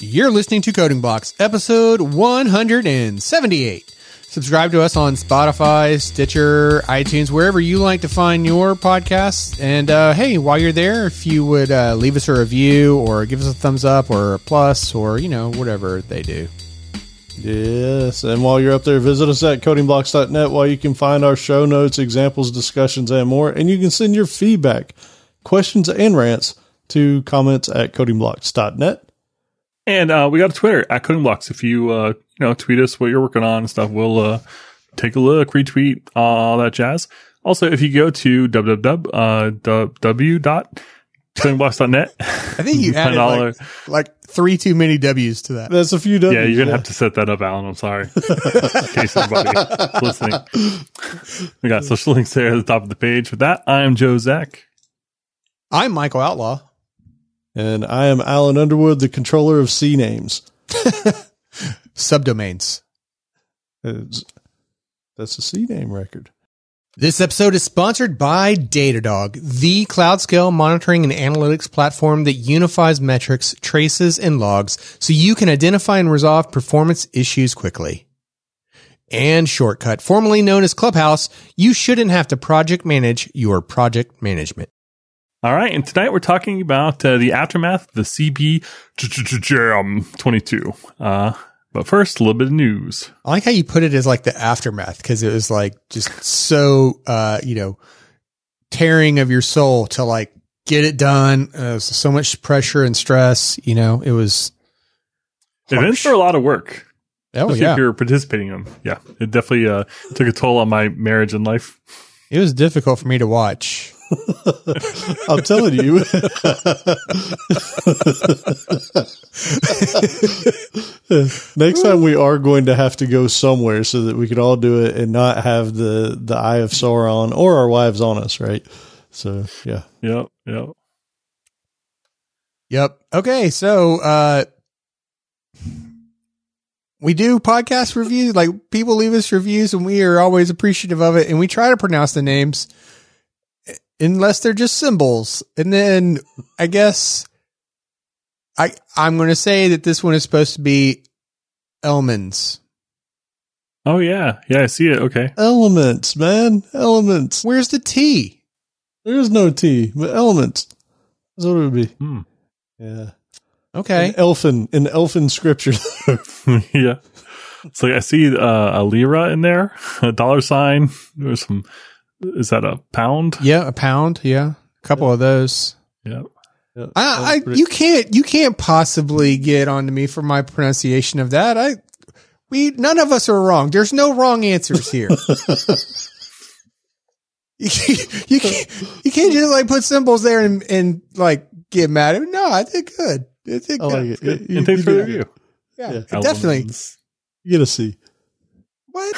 You're listening to Coding Blocks, episode 178. Subscribe to us on Spotify, Stitcher, iTunes, wherever you like to find your podcasts. And uh, hey, while you're there, if you would uh, leave us a review or give us a thumbs up or a plus or, you know, whatever they do. Yes, and while you're up there, visit us at codingblocks.net while you can find our show notes, examples, discussions, and more. And you can send your feedback, questions, and rants to comments at codingblocks.net. And uh, we got a Twitter at Coding Blocks. If you uh, you know tweet us what you're working on and stuff, we'll uh, take a look, retweet, all that jazz. Also, if you go to www.w.codingblocks.net, I think you added like, like three too many W's to that. That's a few W's. yeah, you're gonna have to set that up, Alan. I'm sorry. In case everybody's listening, we got social links there at the top of the page. With that, I am Joe Zack. I'm Michael Outlaw. And I am Alan Underwood, the controller of CNAMEs. Subdomains. It's- that's a CNAME record. This episode is sponsored by Datadog, the cloud scale monitoring and analytics platform that unifies metrics, traces, and logs so you can identify and resolve performance issues quickly. And Shortcut, formerly known as Clubhouse, you shouldn't have to project manage your project management. All right, and tonight we're talking about uh, the aftermath of the CB Jam 22. Uh, but first, a little bit of news. I like how you put it as like the aftermath because it was like just so, uh, you know, tearing of your soul to like get it done. Uh, it was so much pressure and stress. You know, it was. Events are a lot of work. Oh yeah, if you're participating in them. Yeah, it definitely uh, took a toll on my marriage and life. it was difficult for me to watch. I'm telling you. Next time we are going to have to go somewhere so that we can all do it and not have the the eye of Sauron or our wives on us, right? So yeah. Yep, yep. Yep. Okay, so uh we do podcast reviews. Like people leave us reviews, and we are always appreciative of it. And we try to pronounce the names, unless they're just symbols. And then I guess I I'm going to say that this one is supposed to be elements. Oh yeah, yeah. I see it. Okay. Elements, man. Elements. Where's the T? There is no T, but elements. That's what it would be. Hmm. Yeah. Okay. An elfin in elfin scripture. yeah. So like I see uh, a lira in there, a dollar sign. There's some. Is that a pound? Yeah, a pound. Yeah, a couple of those. Yeah. Yeah, I, I you can't you can't possibly get onto me for my pronunciation of that. I we none of us are wrong. There's no wrong answers here. you, can't, you can't you can't just like put symbols there and, and like get mad at me. No, I did good. I did I like good. it. Good. You- And thanks you for the review. Yeah, Yeah. definitely. Elements. You get a C. What?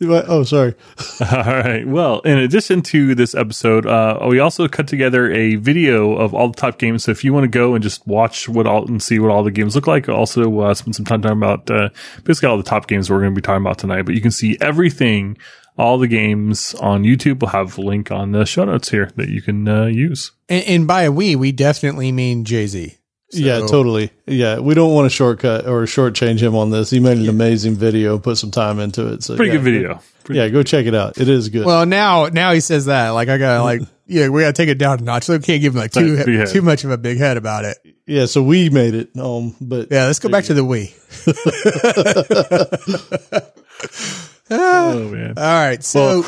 You might- Oh, sorry. All right. Well, in addition to this episode, uh, we also cut together a video of all the top games. So if you want to go and just watch what all and see what all the games look like, also uh, spend some time talking about uh, basically all the top games we're going to be talking about tonight. But you can see everything, all the games on YouTube. We'll have a link on the show notes here that you can uh, use. And, and by we, we definitely mean Jay Z. yeah, totally. Yeah, we don't want to shortcut or shortchange him on this. He made an amazing video, put some time into it. So Pretty yeah, good video. Pretty- Yeah, go check it out. It is good. Well, now now he says that like I gotta like yeah we gotta take it down a notch. So we can't give him like too Like, too much of a big head about it. yeah, so we made it. Um, but Yeah, let's go back to the we. Oh man. All right. So,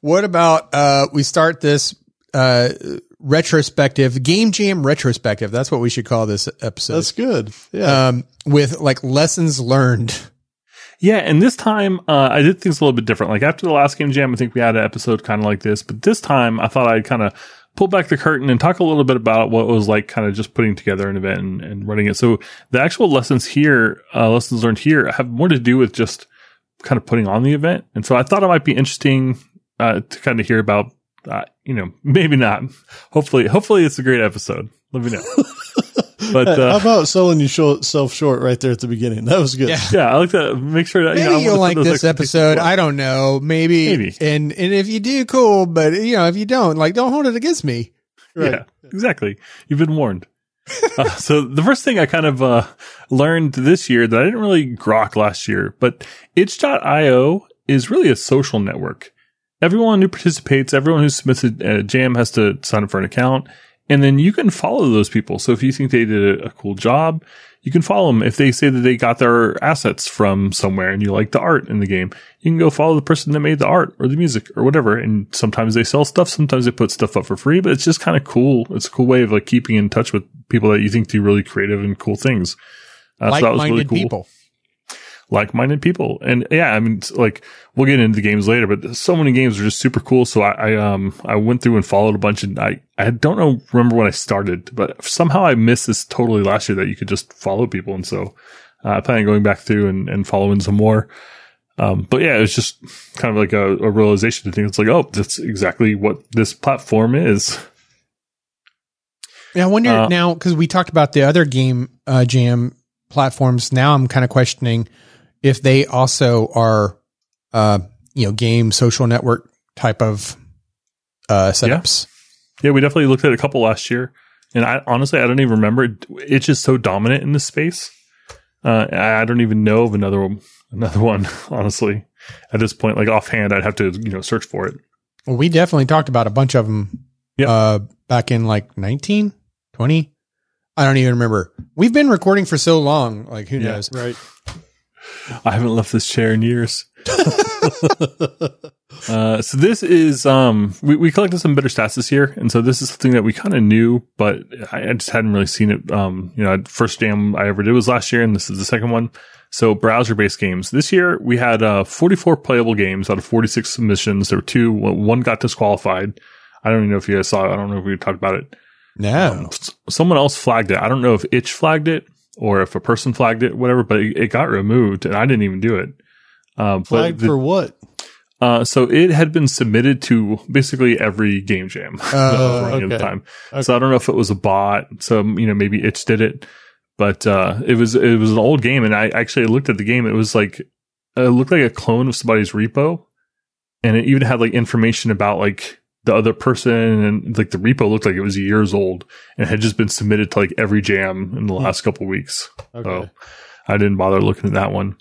what about uh we start this uh retrospective game jam retrospective. That's what we should call this episode. that's good. Yeah, um with like lessons learned. Yeah, and this time uh, I did things a little bit different. Like after the last game jam, I think we had an episode kind of like this, but this time I thought I'd kind of pull back the curtain and talk a little bit about what it was like, kind of just putting together an event and, and running it. So the actual lessons here, uh, lessons learned here, have more to do with just kind of putting on the event. And so I thought it might be interesting uh, to kind of hear about. Uh, you know, maybe not. Hopefully, hopefully it's a great episode. Let me know. But Hey, how uh, about selling yourself short right there at the beginning? That was good. Yeah. yeah, I like to make sure that Maybe you know, you'll like this episode. I don't know. Maybe. Maybe. And and if you do, cool. But you know, if you don't, like, don't hold it against me. Right. Yeah, exactly. You've been warned. uh, so the first thing I kind of uh, learned this year that I didn't really grok last year, but itch.io is really a social network. Everyone who participates, everyone who submits a, a jam has to sign up for an account. And then you can follow those people. So if you think they did a, a cool job, you can follow them. If they say that they got their assets from somewhere and you like the art in the game, you can go follow the person that made the art or the music or whatever. And sometimes they sell stuff. Sometimes they put stuff up for free, but it's just kind of cool. It's a cool way of like keeping in touch with people that you think do really creative and cool things. Uh, so that was really cool. people like-minded people. And yeah, I mean, like we'll get into the games later, but so many games are just super cool. So I, I, um, I went through and followed a bunch and I, I don't know, remember when I started, but somehow I missed this totally last year that you could just follow people. And so uh, I plan on going back through and, and following some more. Um, but yeah, it was just kind of like a, a realization to think it's like, oh, that's exactly what this platform is. Yeah, I wonder uh, now because we talked about the other game uh, jam platforms. Now I'm kind of questioning if they also are, uh, you know, game social network type of uh, setups. Yeah. yeah, we definitely looked at a couple last year, and I honestly I don't even remember. It's just so dominant in this space. Uh, I don't even know of another one, another one. Honestly, at this point, like offhand, I'd have to you know search for it. Well, we definitely talked about a bunch of them yep. uh, back in like 19, 20. I don't even remember. We've been recording for so long. Like, who yeah, knows? Right. I haven't left this chair in years. uh, so this is um we, we collected some better stats this year, and so this is something that we kind of knew, but I, I, just hadn't really seen it. Um, you know, first jam I ever did was last year, and this is the second one. So browser based games. This year we had uh 44 playable games out of 46 submissions. There were two. One got disqualified. I don't even know if you guys saw it. I don't know if we talked about it. No. Um, someone else flagged it. I don't know if Itch flagged it or if a person flagged it, whatever, but it, it got removed and I didn't even do it. Uh, flagged the, for what? Uh, so it had been submitted to basically every game jam uh, okay. at the time. Okay. So I don't know if it was a bot. So, you know, maybe Itch did it, but, uh, it was, it was an old game. And I actually looked at the game. It was like, it looked like a clone of somebody's repo. And it even had like information about like the other person and like the repo looked like it was years old and had just been submitted to like every jam in the last hmm. couple weeks. Okay. So I didn't bother looking at that one.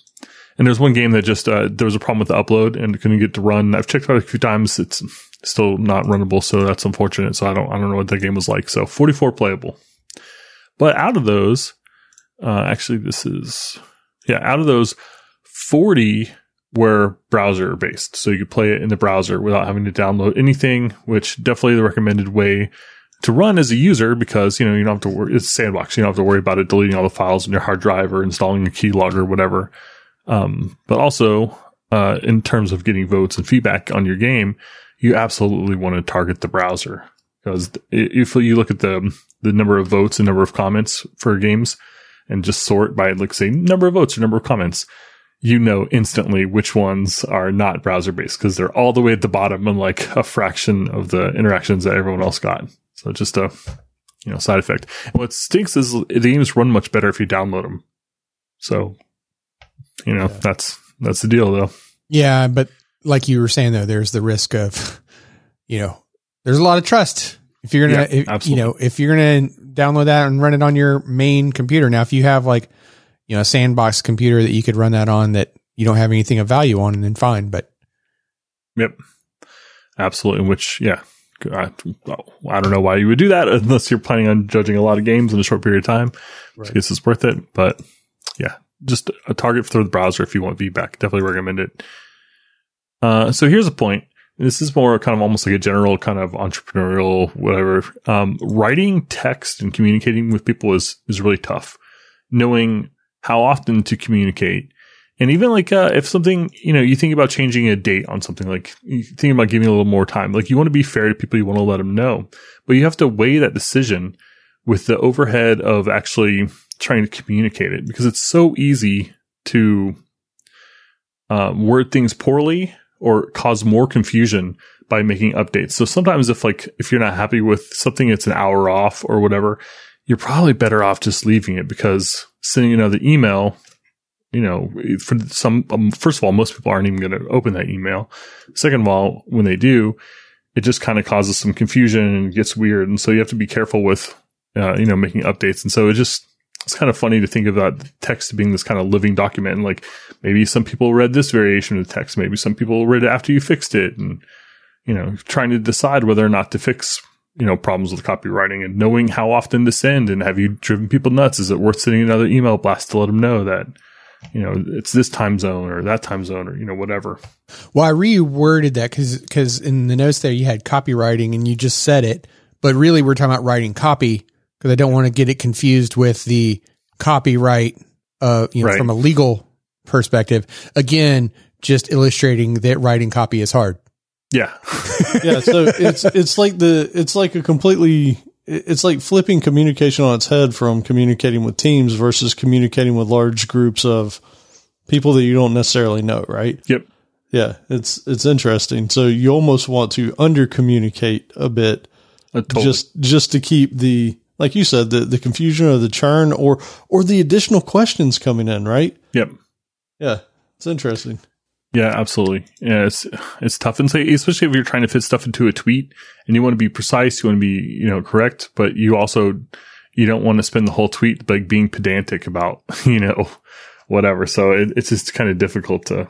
And there's one game that just uh, there was a problem with the upload and couldn't get to run. I've checked out a few times; it's still not runnable, so that's unfortunate. So I don't I don't know what that game was like. So 44 playable, but out of those, uh, actually this is yeah, out of those 40 were browser based. So you could play it in the browser without having to download anything, which definitely the recommended way to run as a user because, you know, you don't have to worry, it's sandbox. You don't have to worry about it deleting all the files in your hard drive or installing a keylogger or whatever. Um, but also, uh, in terms of getting votes and feedback on your game, you absolutely want to target the browser because if you look at the, the number of votes and number of comments for games and just sort by like say number of votes or number of comments, you know instantly which ones are not browser based because they're all the way at the bottom and like a fraction of the interactions that everyone else got. So just a you know side effect. And what stinks is the games run much better if you download them. So you know yeah. that's that's the deal though. Yeah, but like you were saying though, there's the risk of you know there's a lot of trust if you're gonna yeah, if, you know if you're gonna download that and run it on your main computer. Now, if you have like you know, a sandbox computer that you could run that on that you don't have anything of value on, and then fine. But yep, absolutely. Which, yeah, I, I, don't know why you would do that unless you're planning on judging a lot of games in a short period of time. Right. I guess it's worth it. But yeah, just a target for the browser if you want feedback. Definitely recommend it. Uh, so here's a point. This is more kind of almost like a general kind of entrepreneurial whatever. Um, writing text and communicating with people is is really tough. Knowing how often to communicate. And even like, uh, if something, you know, you think about changing a date on something, like you think about giving a little more time, like you want to be fair to people, you want to let them know, but you have to weigh that decision with the overhead of actually trying to communicate it because it's so easy to um, word things poorly or cause more confusion by making updates. So sometimes if like, if you're not happy with something, it's an hour off or whatever, you're probably better off just leaving it because sending another email, you know, for some, um, first of all, most people aren't even going to open that email. Second of all, when they do, it just kind of causes some confusion and gets weird. And so you have to be careful with uh, you know, making updates. And so it just, it's kind of funny to think about text being this kind of living document. And like maybe some people read this variation of the text. Maybe some people read it after you fixed it and, you know, trying to decide whether or not to fix, you know, problems with copywriting and knowing how often to send and have you driven people nuts? Is it worth sending another email blast to let them know that, you know, it's this time zone or that time zone or, you know, whatever. Well, I reworded that because because in the notes there you had copywriting and you just said it, but really we're talking about writing copy because I don't want to get it confused with the copyright, uh, you know, Right. from a legal perspective. Again, just illustrating that writing copy is hard. Yeah. yeah, so it's it's like the it's like a completely it's like flipping communication on its head from communicating with teams versus communicating with large groups of people that you don't necessarily know, right? yep. Yeah, it's it's interesting. So you almost want to under communicate a bit Uh, totally. just just to keep the like you said the the confusion or the churn or or the additional questions coming in, right? yep. Yeah, it's interesting. Yeah, absolutely. Yeah, it's it's tough, and say especially if you're trying to fit stuff into a tweet and you want to be precise, you want to be you know correct, but you also you don't want to spend the whole tweet like being pedantic about you know whatever. So it, it's just kind of difficult to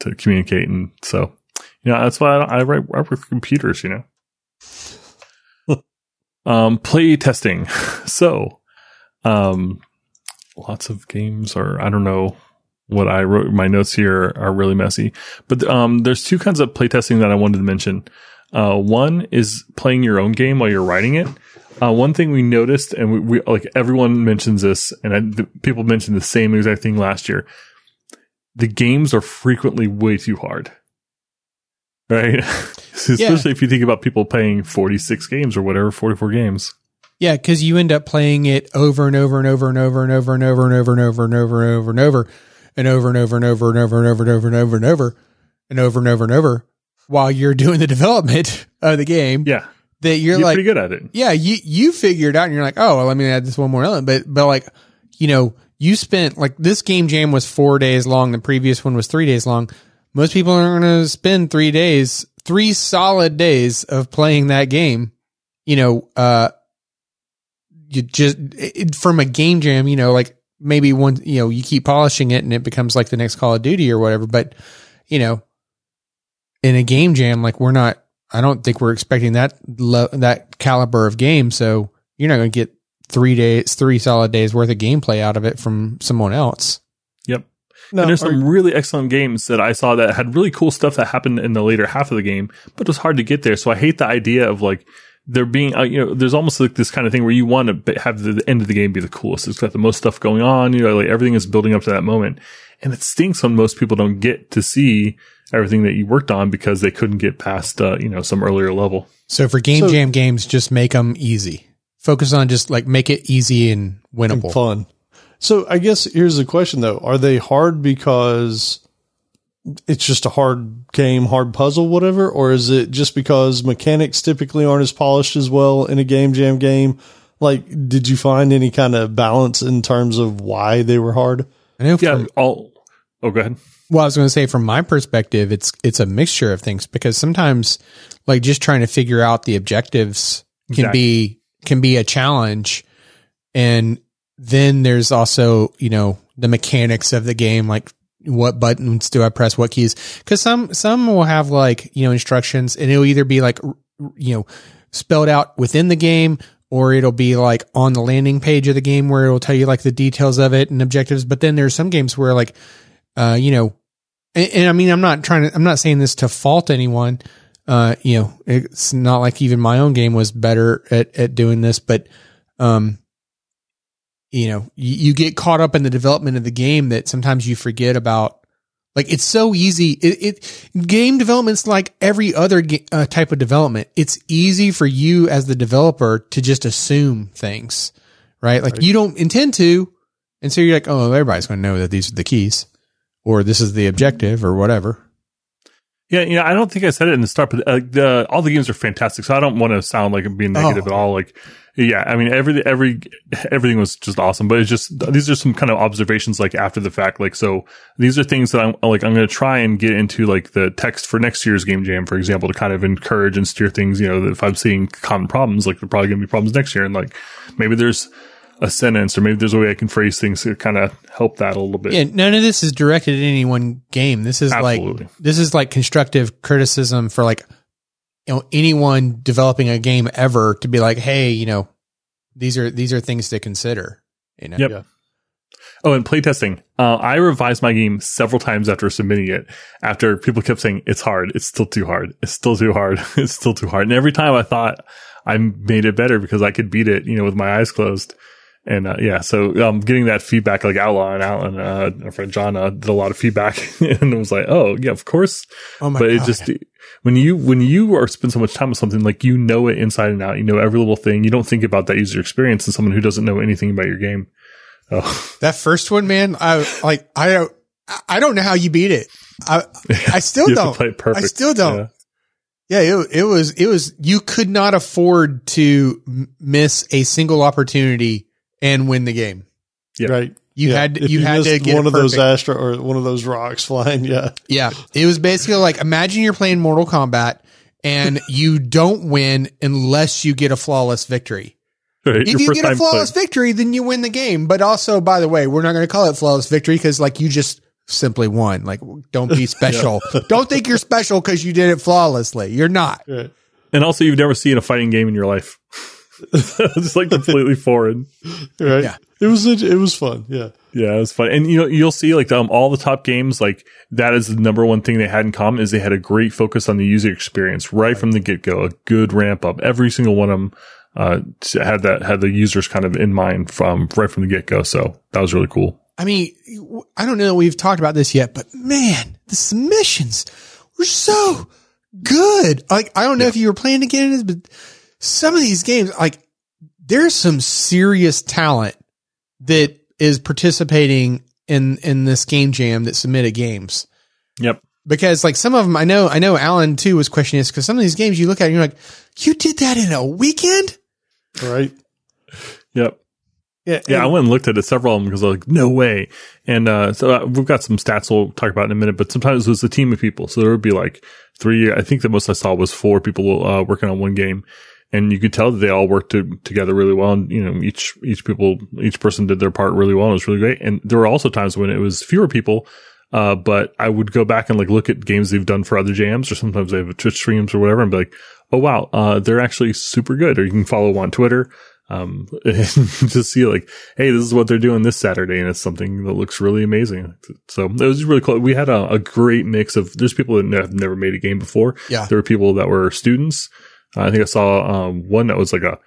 to communicate, and so you know that's why I, I write work with computers. You know, um, play testing. So, um, lots of games, or I don't know what I wrote. My notes here are really messy, but um, there's two kinds of playtesting that I wanted to mention. Uh, one is playing your own game while you're writing it. Uh, one thing we noticed, and we, we like everyone mentions this, and I, the, people mentioned the same exact thing last year. The games are frequently way too hard, right? Especially if you think about people playing 46 games or whatever, 44 games. Yeah, because you end up playing it over and over and over and over and over and over and over and over and over and over and over and over and over and over and over and over and over and over and over and over and over and over while you're doing the development of the game. Yeah, That you're you're like, pretty good at it. yeah, you you figure it out and you're like, oh, well, let me add this one more element. But but like, you know, you spent like this game jam was four days long. The previous one was three days long. Most people are going to spend three days, three solid days of playing that game. You know, uh, you just it, from a game jam, you know, like maybe one, you know, you keep polishing it and it becomes like the next Call of Duty or whatever. But you know, in a game jam, like we're not. I don't think we're expecting that lo- that caliber of game. So you're not going to get three days, three solid days worth of gameplay out of it from someone else. Yep. No, and there's are- some really excellent games that I saw that had really cool stuff that happened in the later half of the game, but it was hard to get there. So I hate the idea of like there being, uh, you know, there's almost like this kind of thing where you want to have the, the end of the game be the coolest. It's got the most stuff going on, you know, like everything is building up to that moment. And it stinks when most people don't get to see everything that you worked on because they couldn't get past, uh, you know, some earlier level. So for game So- jam games, just make them easy. Focus on just like make it easy and winnable. and fun. So I guess here's the question though: Are they hard because it's just a hard game, hard puzzle, whatever, or is it just because mechanics typically aren't as polished as well in a game jam game? Like, did you find any kind of balance in terms of why they were hard? I know. Yeah. From, All, oh, go ahead. well, I was going to say from my perspective, it's it's a mixture of things because sometimes like just trying to figure out the objectives can Exactly. be can be a challenge, and then there's also you know the mechanics of the game like what buttons do I press, what keys? Because some some will have like you know instructions, and it'll either be like you know spelled out within the game, or it'll be like on the landing page of the game where it'll tell you like the details of it and objectives. But then there's some games where like uh you know, and, and I mean I'm not trying to I'm not saying this to fault anyone. Uh, you know, it's not like even my own game was better at at doing this, but um you know, you, you get caught up in the development of the game that sometimes you forget about. Like it's so easy. It, it game development's like every other uh, type of development. It's easy for you as the developer to just assume things, right? Like you don't intend to, and so you're like, oh, everybody's going to know that these are the keys, or this is the objective, or whatever. Yeah, you know, I don't think I said it in the start, but uh, the, all the games are fantastic. So I don't want to sound like I'm being negative Oh. at all. Like, yeah, I mean, every every everything was just awesome. But it's just these are some kind of observations like after the fact. Like, so these are things that I'm like I'm going to try and get into like the text for next year's game jam, for example, to kind of encourage and steer things. You know, if I'm seeing common problems, like there are probably going to be problems next year, and like maybe there's a sentence or maybe there's a way I can phrase things to kind of help that a little bit. Yeah, none of this is directed at any one game. This is Absolutely. like this is like constructive criticism for like you know anyone developing a game ever to be like, hey, you know, these are these are things to consider. You know, Yep. Yeah. Oh, and playtesting. Uh, I revised my game several times after submitting it. After people kept saying it's hard, it's still too hard, it's still too hard, it's still too hard. And every time I thought I made it better because I could beat it, you know, with my eyes closed. And uh, yeah, so um, getting that feedback, like Outlaw and Alan, uh, our friend John, uh, did a lot of feedback, and it was like, oh yeah, of course. Oh my but it just when you when you are spend so much time with something, like you know it inside and out, you know every little thing. You don't think about that user experience, and someone who doesn't know anything about your game. Oh, that first one, man, I like I don't I don't know how you beat it. I I still don't. play perfect. I still don't. Yeah. Yeah, it, it was it was you could not afford to m- miss a single opportunity and win the game. Yeah. Right. You Yeah. had If you had to get one it of those perfect. astro or one of those rocks flying. Yeah. Yeah, it was basically like imagine you're playing Mortal Kombat and you don't win unless you get a flawless victory. Right. If Your you get a flawless playing. victory, then you win the game. But also, by the way, we're not going to call it flawless victory because like you just simply won. Like, don't be special. don't think you're special because you did it flawlessly. You're not. Right. and also you've never seen a fighting game in your life. it's like completely foreign. Right. Yeah. It was it was fun. Yeah. Yeah, it was fun. And you know, you'll see like um, all the top games, like that is the number one thing they had in common is they had a great focus on the user experience right from the get go. A good ramp up. Every single one of them uh, had that had the users kind of in mind from right from the get go. So that was really cool. I mean, I don't know that we've talked about this yet, but man, the submissions were so good. Like, I don't know if you were playing again, this, but some of these games, like, there's some serious talent that is participating in in this game jam that submitted games. Yep. Because like some of them, I know, I know Alan too was questioning this because some of these games you look at and you're like, you did that in a weekend? Right. Yep. Yeah. Yeah, I went and looked at it, several of them because I was like, no way. And uh, so uh, we've got some stats we'll talk about in a minute, but sometimes it was a team of people. So there would be like three, I think the most I saw was four people uh, working on one game. And you could tell that they all worked to, together really well. And, you know, each, each people, each person did their part really well. And it was really great. And there were also times when it was fewer people. Uh, but I would go back and like look at games they've done for other jams or sometimes they have Twitch streams or whatever and be like, oh wow, uh, they're actually super good. Or you can follow them on Twitter. Um, and just see like, hey, this is what they're doing this Saturday, and it's something that looks really amazing. So it was really cool. We had a, a great mix of. There's people that have never made a game before. Yeah. There were people that were students. Uh, I think I saw um, one that was like a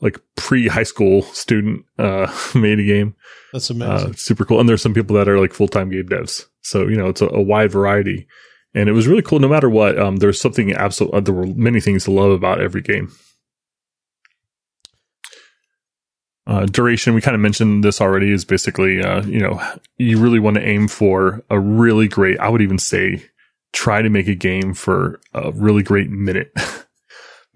like pre high school student uh, made a game. That's Uh, amazing. super cool. And there's some people that are like full time game devs. So you know, it's a, a wide variety. And it was really cool. No matter what, um, there's something absolute. Uh, there were many things to love about every game. Uh, duration, we kind of mentioned this already, is basically, uh, you know, you really want to aim for a really great, I would even say, try to make a game for a really great minute.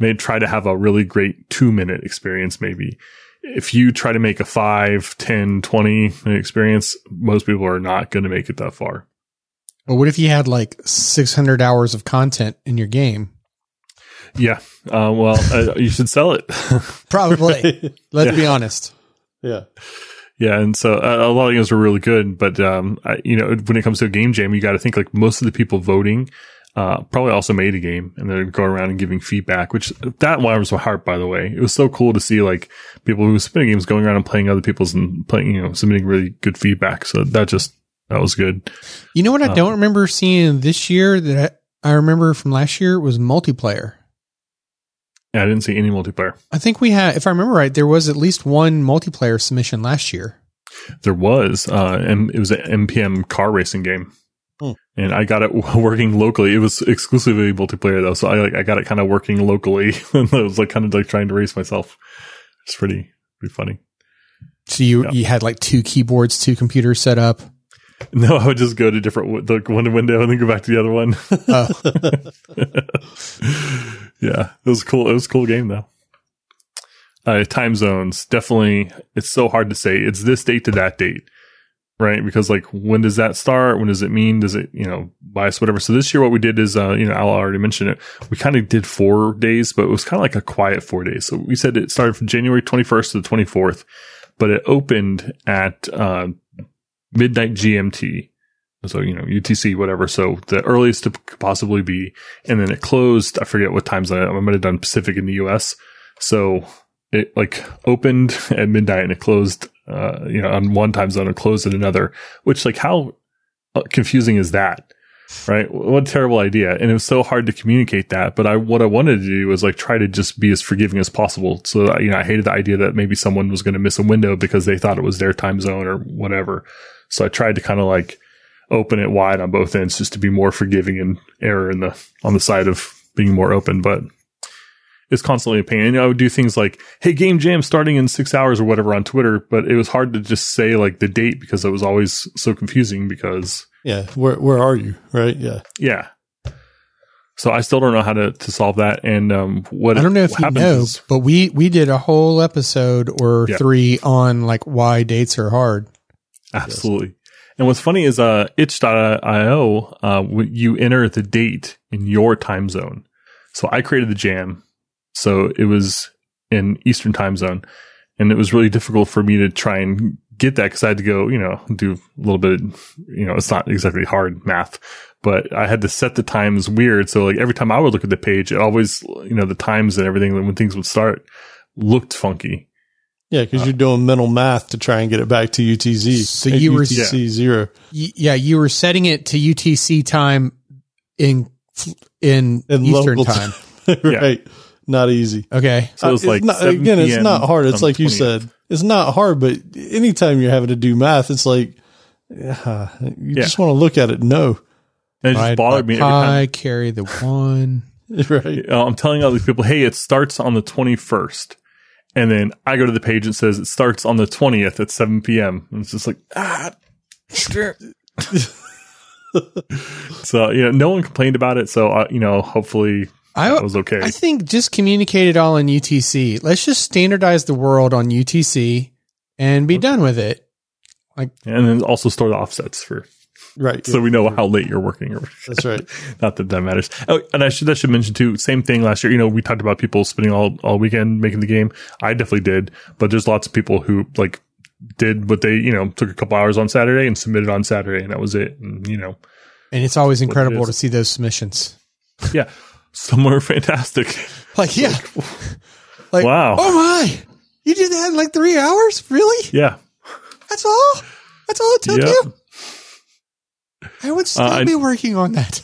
Maybe try to have a really great two minute experience, maybe. If you try to make a 5, 10, 20 minute experience, most people are not going to make it that far. But what if you had like 600 hours of content in your game? Yeah. Uh, well, uh, you should sell it. Probably. Let's be honest. yeah. Yeah, and so uh, a lot of games were really good, but um, I, you know, when it comes to a game jam, you got to think like most of the people voting uh, probably also made a game, and they're going around and giving feedback. Which that one was my heart, by the way. It was so cool to see like people who submitting games going around and playing other people's and playing, you know, submitting really good feedback. So that just that was good. You know what I Um, don't remember seeing this year that I, I remember from last year was multiplayer. Yeah, I didn't see any multiplayer. I think we had, if I remember right, there was at least one multiplayer submission last year. There was, uh, and it was an MPM car racing game. And I got it working locally. It was exclusively multiplayer though, so I like I got it kind of working locally. and I was like kind of like trying to race myself. It's pretty pretty funny. So you Yeah. you had like two keyboards, two computers set up. No, I would just go to different the one window and then go back to the other one. yeah, it was cool. It was a cool game though. Uh, time zones definitely. It's so hard to say. It's this date to that date, right? Because like, when does that start? When does it mean? Does it you know bias whatever? So this year, what we did is, uh, you know, Al already mentioned it. We kind of did four days, but it was kind of like a quiet four days. So we said it started from January twenty first to the twenty fourth, but it opened at uh, midnight GMT. So, you know, UTC, whatever. So the earliest it could possibly be. And then it closed. I forget what times I, I might have done Pacific in the US. So it like opened at midnight and it closed, uh, you know, on one time zone and closed at another, which like how uh, confusing is that? Right. What a terrible idea. And it was so hard to communicate that. But I, what I wanted to do was like try to just be as forgiving as possible. So, you know, I hated the idea that maybe someone was going to miss a window because they thought it was their time zone or whatever. So I tried to kind of like open it wide on both ends just to be more forgiving and error in the, on the side of being more open. But it's constantly a pain. And I would do things like, Hey, game jam starting in six hours or whatever on Twitter. But it was hard to just say like the date because it was always so confusing because Yeah. Where where are you? Right? Yeah. yeah. So I still don't know how to, to solve that. And, um, what I don't know if what you happens know, is- but we we did a whole episode or Yeah. three on like why dates are hard. Absolutely. And what's funny is uh itch.io, uh, you enter the date in your time zone. So I created the jam. So it was in Eastern time zone. And it was really difficult for me to try and get that because I had to go, you know, do a little bit, you know, it's not exactly hard math, but I had to set the times weird. So like every time I would look at the page, it always, you know, the times and everything when things would start looked funky. Yeah, because uh, you're doing mental math to try and get it back to UTC. So you were- UTC zero. Y- yeah, you were setting it to UTC time in in, In Eastern local time. right. Not easy. Okay. So it was Uh, like it's not, 7 again, it's not hard. It's on like you 20th. said, it's not hard, but anytime you're having to do math, it's like, yeah, you Yeah. just want to look at it. No. know. And it just Divide bothered by me every time. pi, carry the one. right. Uh, I'm telling all these people, hey, it starts on the 21st. And then I go to the page and says it starts on the 20th at 7 p.m. And it's just like, ah. so, you know, no one complained about it. So, uh, you know, hopefully I that was okay. I think just communicate it all in UTC. Let's just standardize the world on UTC and be done with it. Like, and then also store the offsets for, Right. so we know how late you're working That's right. not that that matters. Oh, and I should, I should mention too, same thing last year. You know, we talked about people spending all, all weekend making the game. I definitely did, but there's lots of people who like did what they, you know, took a couple hours on Saturday and submitted on Saturday and that was it. And, you know, And it's always incredible is. to see those submissions. yeah, some are fantastic. Like, yeah. Like, Wow. oh my. You did that in like three hours? Really? Yeah. That's all? That's all it took Yeah. you? I would still Uh, be working on that.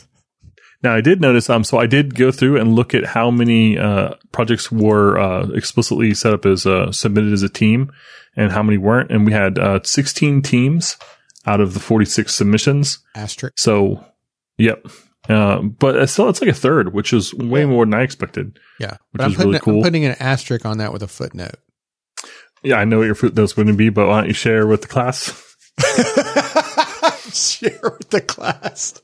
Now I did notice, um, so I did go through and look at how many, uh, projects were, uh, explicitly set up as, uh, submitted as a team and how many weren't. And we had, uh, 16 teams out of the 46 submissions. Asterisk. So, yep. Uh, but it's still, it's like a third, which is way more than I expected. Yeah. Which I'm is putting, really I'm cool. putting an asterisk on that with a footnote. Yeah, I know what your footnote's going to be, but why don't you share with the class? Share with the class.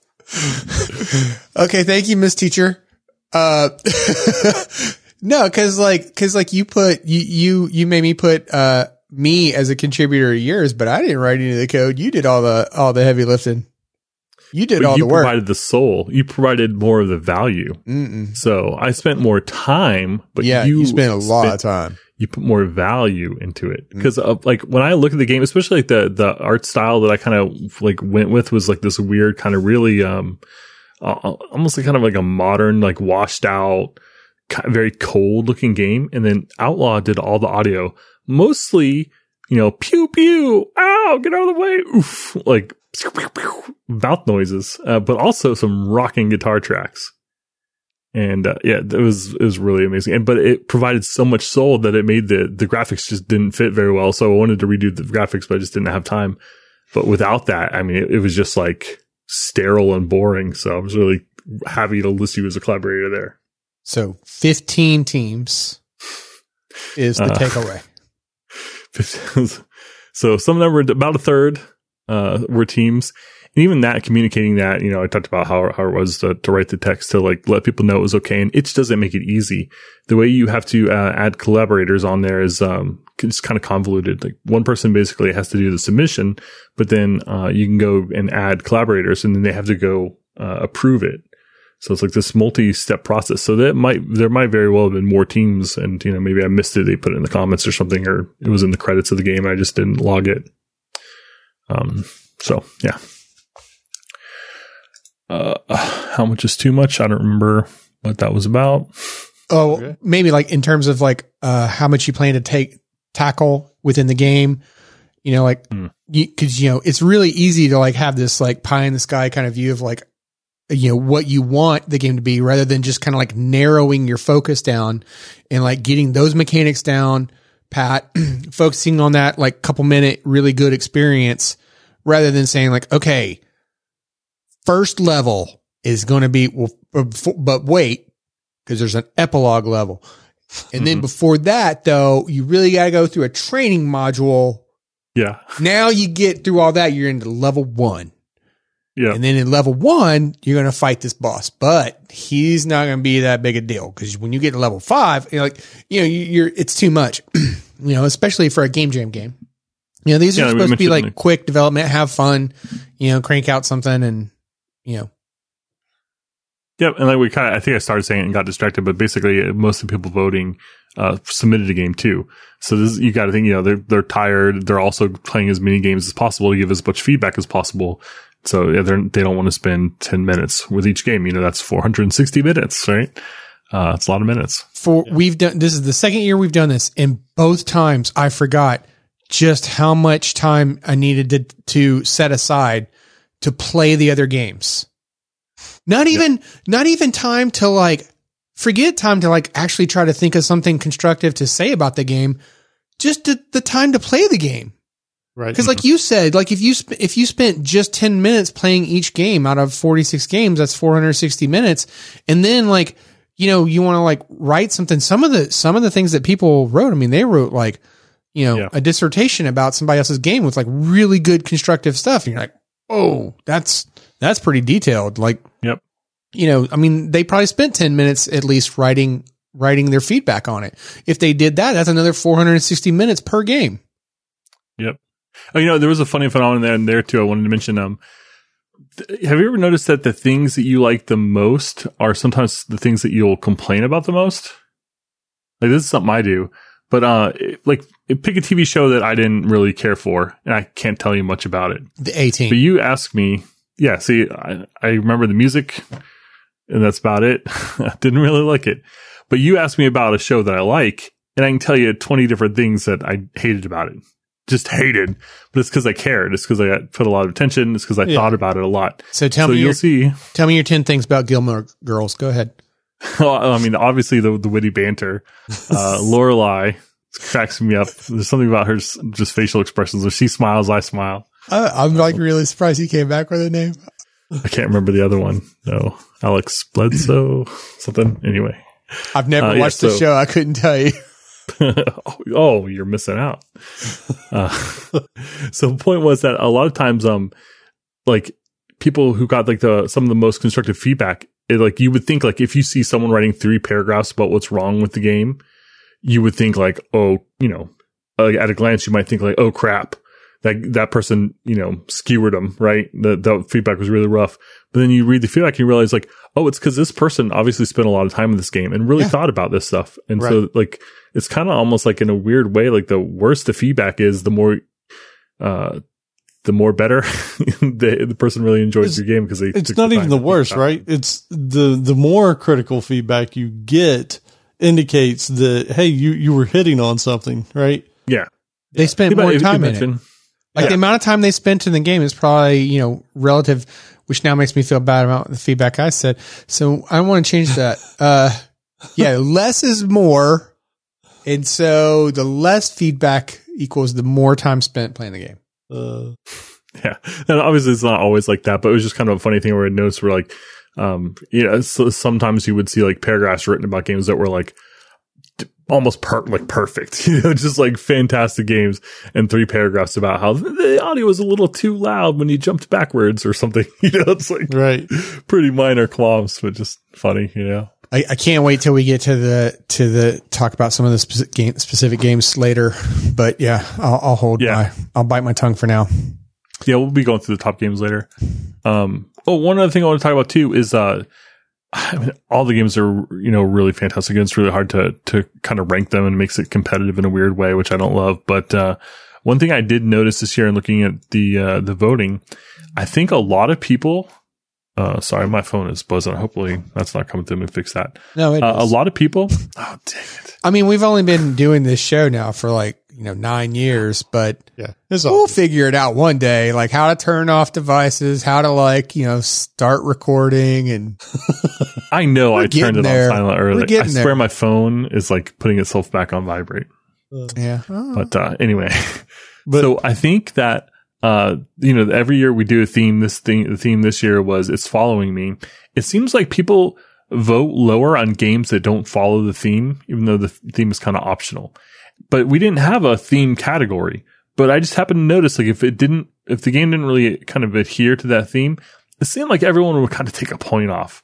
okay, thank you, Miss Teacher. Uh, no, because like, because like you put you you you made me put uh me as a contributor of yours, but I didn't write any of the code. You did all the all the heavy lifting. You did But all you the work. You provided the soul. You provided more of the value. Mm-mm. So I spent more time, but yeah, you, you, spent a lot spent- of time. you put more value into it Mm. because uh, like when I look at the game, especially like the the art style that I kind of like went with was like this weird kind of really um uh, almost like kind of like a modern like washed out very cold looking game and then Outlaw did all the audio mostly you know pew pew get out of the way oof like mouth noises uh, but also some rocking guitar tracks and uh, yeah, it was it was really amazing. And but it provided so much soul that it made the the graphics just didn't fit very well. So I wanted to redo the graphics, but I just didn't have time. But without that, I mean, it, it was just like sterile and boring. So I was really happy to list you as a collaborator there. So fifteen teams is the Uh, takeaway. so some of them were about a third, uh, were teams. And even that communicating that, you know, I talked about how, how it was to, to write the text to like let people know it was okay. And it doesn't make it easy. The way you have to uh, add collaborators on there is, um, it's kind of convoluted. Like one person basically has to do the submission, but then, uh, you can go and add collaborators and then they have to go, uh, approve it. So it's like this multi-step process. So that might, there might very well have been more teams and, you know, maybe I missed it. They put it in the comments or something, or it was in the credits of the game. I just didn't log it. Um, so yeah. Uh, how much is too much? I don't remember what that was about. Oh, Okay. maybe like in terms of like uh how much you plan to take tackle within the game. You know, like because you know it's really easy to like have this like pie in the sky kind of view of like you know what you want the game to be rather than just kind of like narrowing your focus down and like getting those mechanics down pat focusing on that like couple minute really good experience rather than saying like okay first level is going to be well, but wait because there's an epilogue level and then Mhm. before that though you really got to go through a training module Yeah. now you get through all that you're into level one Yeah. and then in level one, you're going to fight this boss, but he's not going to be that big a deal because when you get to level five, you're like, you know, you, you're, it's too much, you know, especially for a game jam game. You know, these Yeah, are supposed to be like quick development, have fun, you know, crank out something and, you know, Yep, and like we kind of, I think I started saying it and got distracted, but basically, uh, most of the people voting uh, submitted a game too. So this, you got to think, you know, they're they're tired. They're also playing as many games as possible to give as much feedback as possible. So yeah, they're, they don't want to spend ten minutes with each game. You know, that's four hundred and sixty minutes, right? Uh, it's a lot of minutes. for we've done this is the second year we've done this and both times I forgot just how much time I needed to to set aside to play the other games. Not even not even time to like forget time to like actually try to think of something constructive to say about the game. Just the, the time to play the game. Right. Because, like you said, like if you sp- if you spent just ten minutes playing each game out of forty six games, that's four hundred sixty minutes, and then like you know you want to like write something. Some of the some of the things that people wrote, I mean, they wrote like you know Yeah. a dissertation about somebody else's game with like really good constructive stuff, and you're like, oh, that's that's pretty detailed. Like, Yep. you know, I mean, they probably spent ten minutes at least writing writing their feedback on it. If they did that, that's another four hundred sixty minutes per game. Oh, you know, there was a funny phenomenon there, and there too. I wanted to mention. Um, th- have you ever noticed that the things that you like the most are sometimes the things that you'll complain about the most? Like this is something I do, but uh, it- like pick a TV show that I didn't really care for, and I can't tell you much about it. The eighteen. But you ask me, yeah. See, I, I remember the music, and that's about it. I didn't really like it. But you asked me about a show that I like, and I can tell you twenty different things that I hated about it. Just hated, but it's because I cared. It's because I put a lot of attention. It's because I Yeah. thought about it a lot. so tell so me you'll your see. Tell me your 10 things about Gilmore Girls. Go ahead. I mean, obviously the the witty banter. Uh, Lorelai cracks me up. There's something about her just facial expressions. When she smiles, I smile. Uh, I'm like really surprised he came back with a name. I can't remember the other one. No, Alex Bledsoe, something. Anyway. I've never Uh, yeah, watched the so- show. I couldn't tell you. oh, you're missing out. Uh, so the point was that a lot of times, um, like people who got like the some of the most constructive feedback, it, like you would think like if you see someone writing three paragraphs about what's wrong with the game, you would think like, oh, you know, uh, at a glance, you might think like, oh crap, that that person, you know, skewered them, right? The the feedback was really rough. But then you read the feedback and you realize like, oh, it's because this person obviously spent a lot of time in this game and really Yeah. thought about this stuff. And so like it's kind of almost like in a weird way, like the worse the feedback is, the more uh the more better the the person really enjoys It's- your game because they it's not the even the worst, about right? It's the the more critical feedback you get indicates that hey, you you were hitting on something, right? Yeah. They spent But more if you time in it. Like Yeah. the amount of time they spent in the game is probably, you know, relative, which now makes me feel bad about the feedback I said. So I want to change that. Uh, yeah, less is more. And so the less feedback equals the more time spent playing the game. Uh, Yeah. And obviously it's not always like that, but it was just kind of a funny thing where I noticed where like, um, you know, so sometimes you would see like paragraphs written about games that were like, almost per- like perfect, you know, just like fantastic games and three paragraphs about how the audio was a little too loud when you jumped backwards or something. You know, it's like Right. pretty minor qualms, but just funny, you know. I, I can't wait till we get to the to the talk about some of the specific, game, specific games later. But yeah, I'll, I'll hold Yeah. my I'll bite my tongue for now. Yeah, we'll be going through the top games later. Um, oh, one other thing I want to talk about too is, uh, I mean, all the games are, you know, really fantastic. It's really hard to, to kind of rank them and makes it competitive in a weird way, which I don't love. But, uh, one thing I did notice this year in looking at the, uh, the voting, I think a lot of people, uh, sorry, my phone is buzzing. Hopefully that's not coming through me fix that. No, it Uh, a lot of people, oh, dang it. I mean, we've only been doing this show now for like you know nine years, but Yeah. We'll all figure it out one day, like how to turn off devices, how to like you know start recording, and I know I turned getting it there. on silent We're earlier. I swear there. my phone is like putting itself back on vibrate. yeah. But uh, anyway, But- so I think that uh, you know every year we do a theme. This thing, the theme this year was "It's Following Me." It seems like people vote lower on games that don't follow the theme, even though the theme is kind of optional. But we didn't have a theme category. But I just happened to notice, like, if it didn't, if the game didn't really kind of adhere to that theme, it seemed like everyone would kind of take a point off.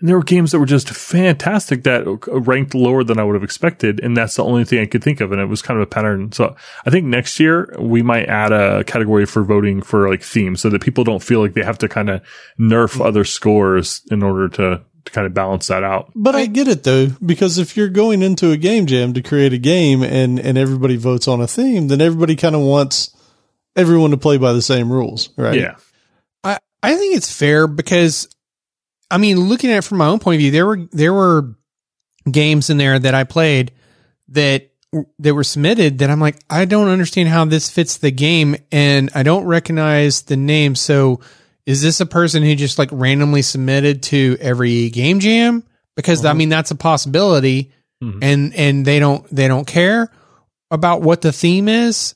And there were games that were just fantastic that uh, ranked lower than I would have expected. And that's the only thing I could think of. And it was kind of a pattern. So I think next year we might add a category for voting for like themes so that people don't feel like they have to kind of nerf other scores in order to, to kind of balance that out. But I get it though, because if you're going into a game jam to create a game and, and everybody votes on a theme, then everybody kind of wants everyone to play by the same rules, right? Yeah. I, I think it's fair because, I mean, looking at it from my own point of view, there were there were games in there that I played that that were submitted that I'm like, I don't understand how this fits the game, and I don't recognize the name. So, is this a person who just like randomly submitted to every game jam? Because I mean, that's a possibility, Mhm. and and they don't they don't care about what the theme is.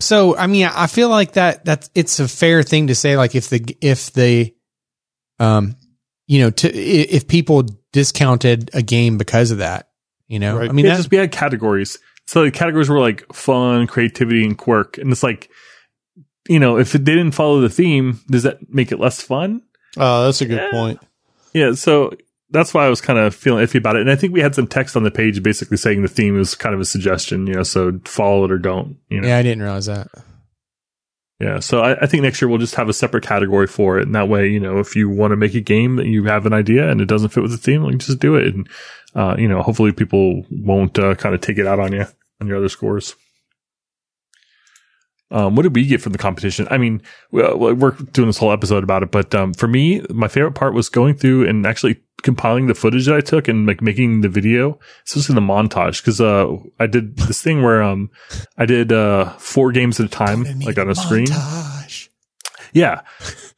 So I mean, I feel like that that's it's a fair thing to say. Like if the if the, um, you know, to if people discounted a game because of that, you know, Right. I mean, yeah, that, just we had categories. So the categories were like fun, creativity, and quirk. And it's like, you know, if it didn't follow the theme, does that make it less fun? Oh, that's a good Yeah. point. Yeah, so that's why I was kind of feeling iffy about it. And I think we had some text on the page basically saying the theme is kind of a suggestion, you know, so follow it or don't, you know. yeah, I didn't realize that. Yeah, so I, I think next year we'll just have a separate category for it, and that way, you know, if you want to make a game that you have an idea and it doesn't fit with the theme, like just do it, and uh, you know, hopefully people won't uh, kind of take it out on you on your other scores. Um, what did we get from the competition? I mean, we're doing this whole episode about it, but um, for me, my favorite part was going through and actually compiling the footage that I took and like making the video, especially the montage, because uh, I did this thing where um, I did uh, four games at a time, like on a screen. Montage. Yeah.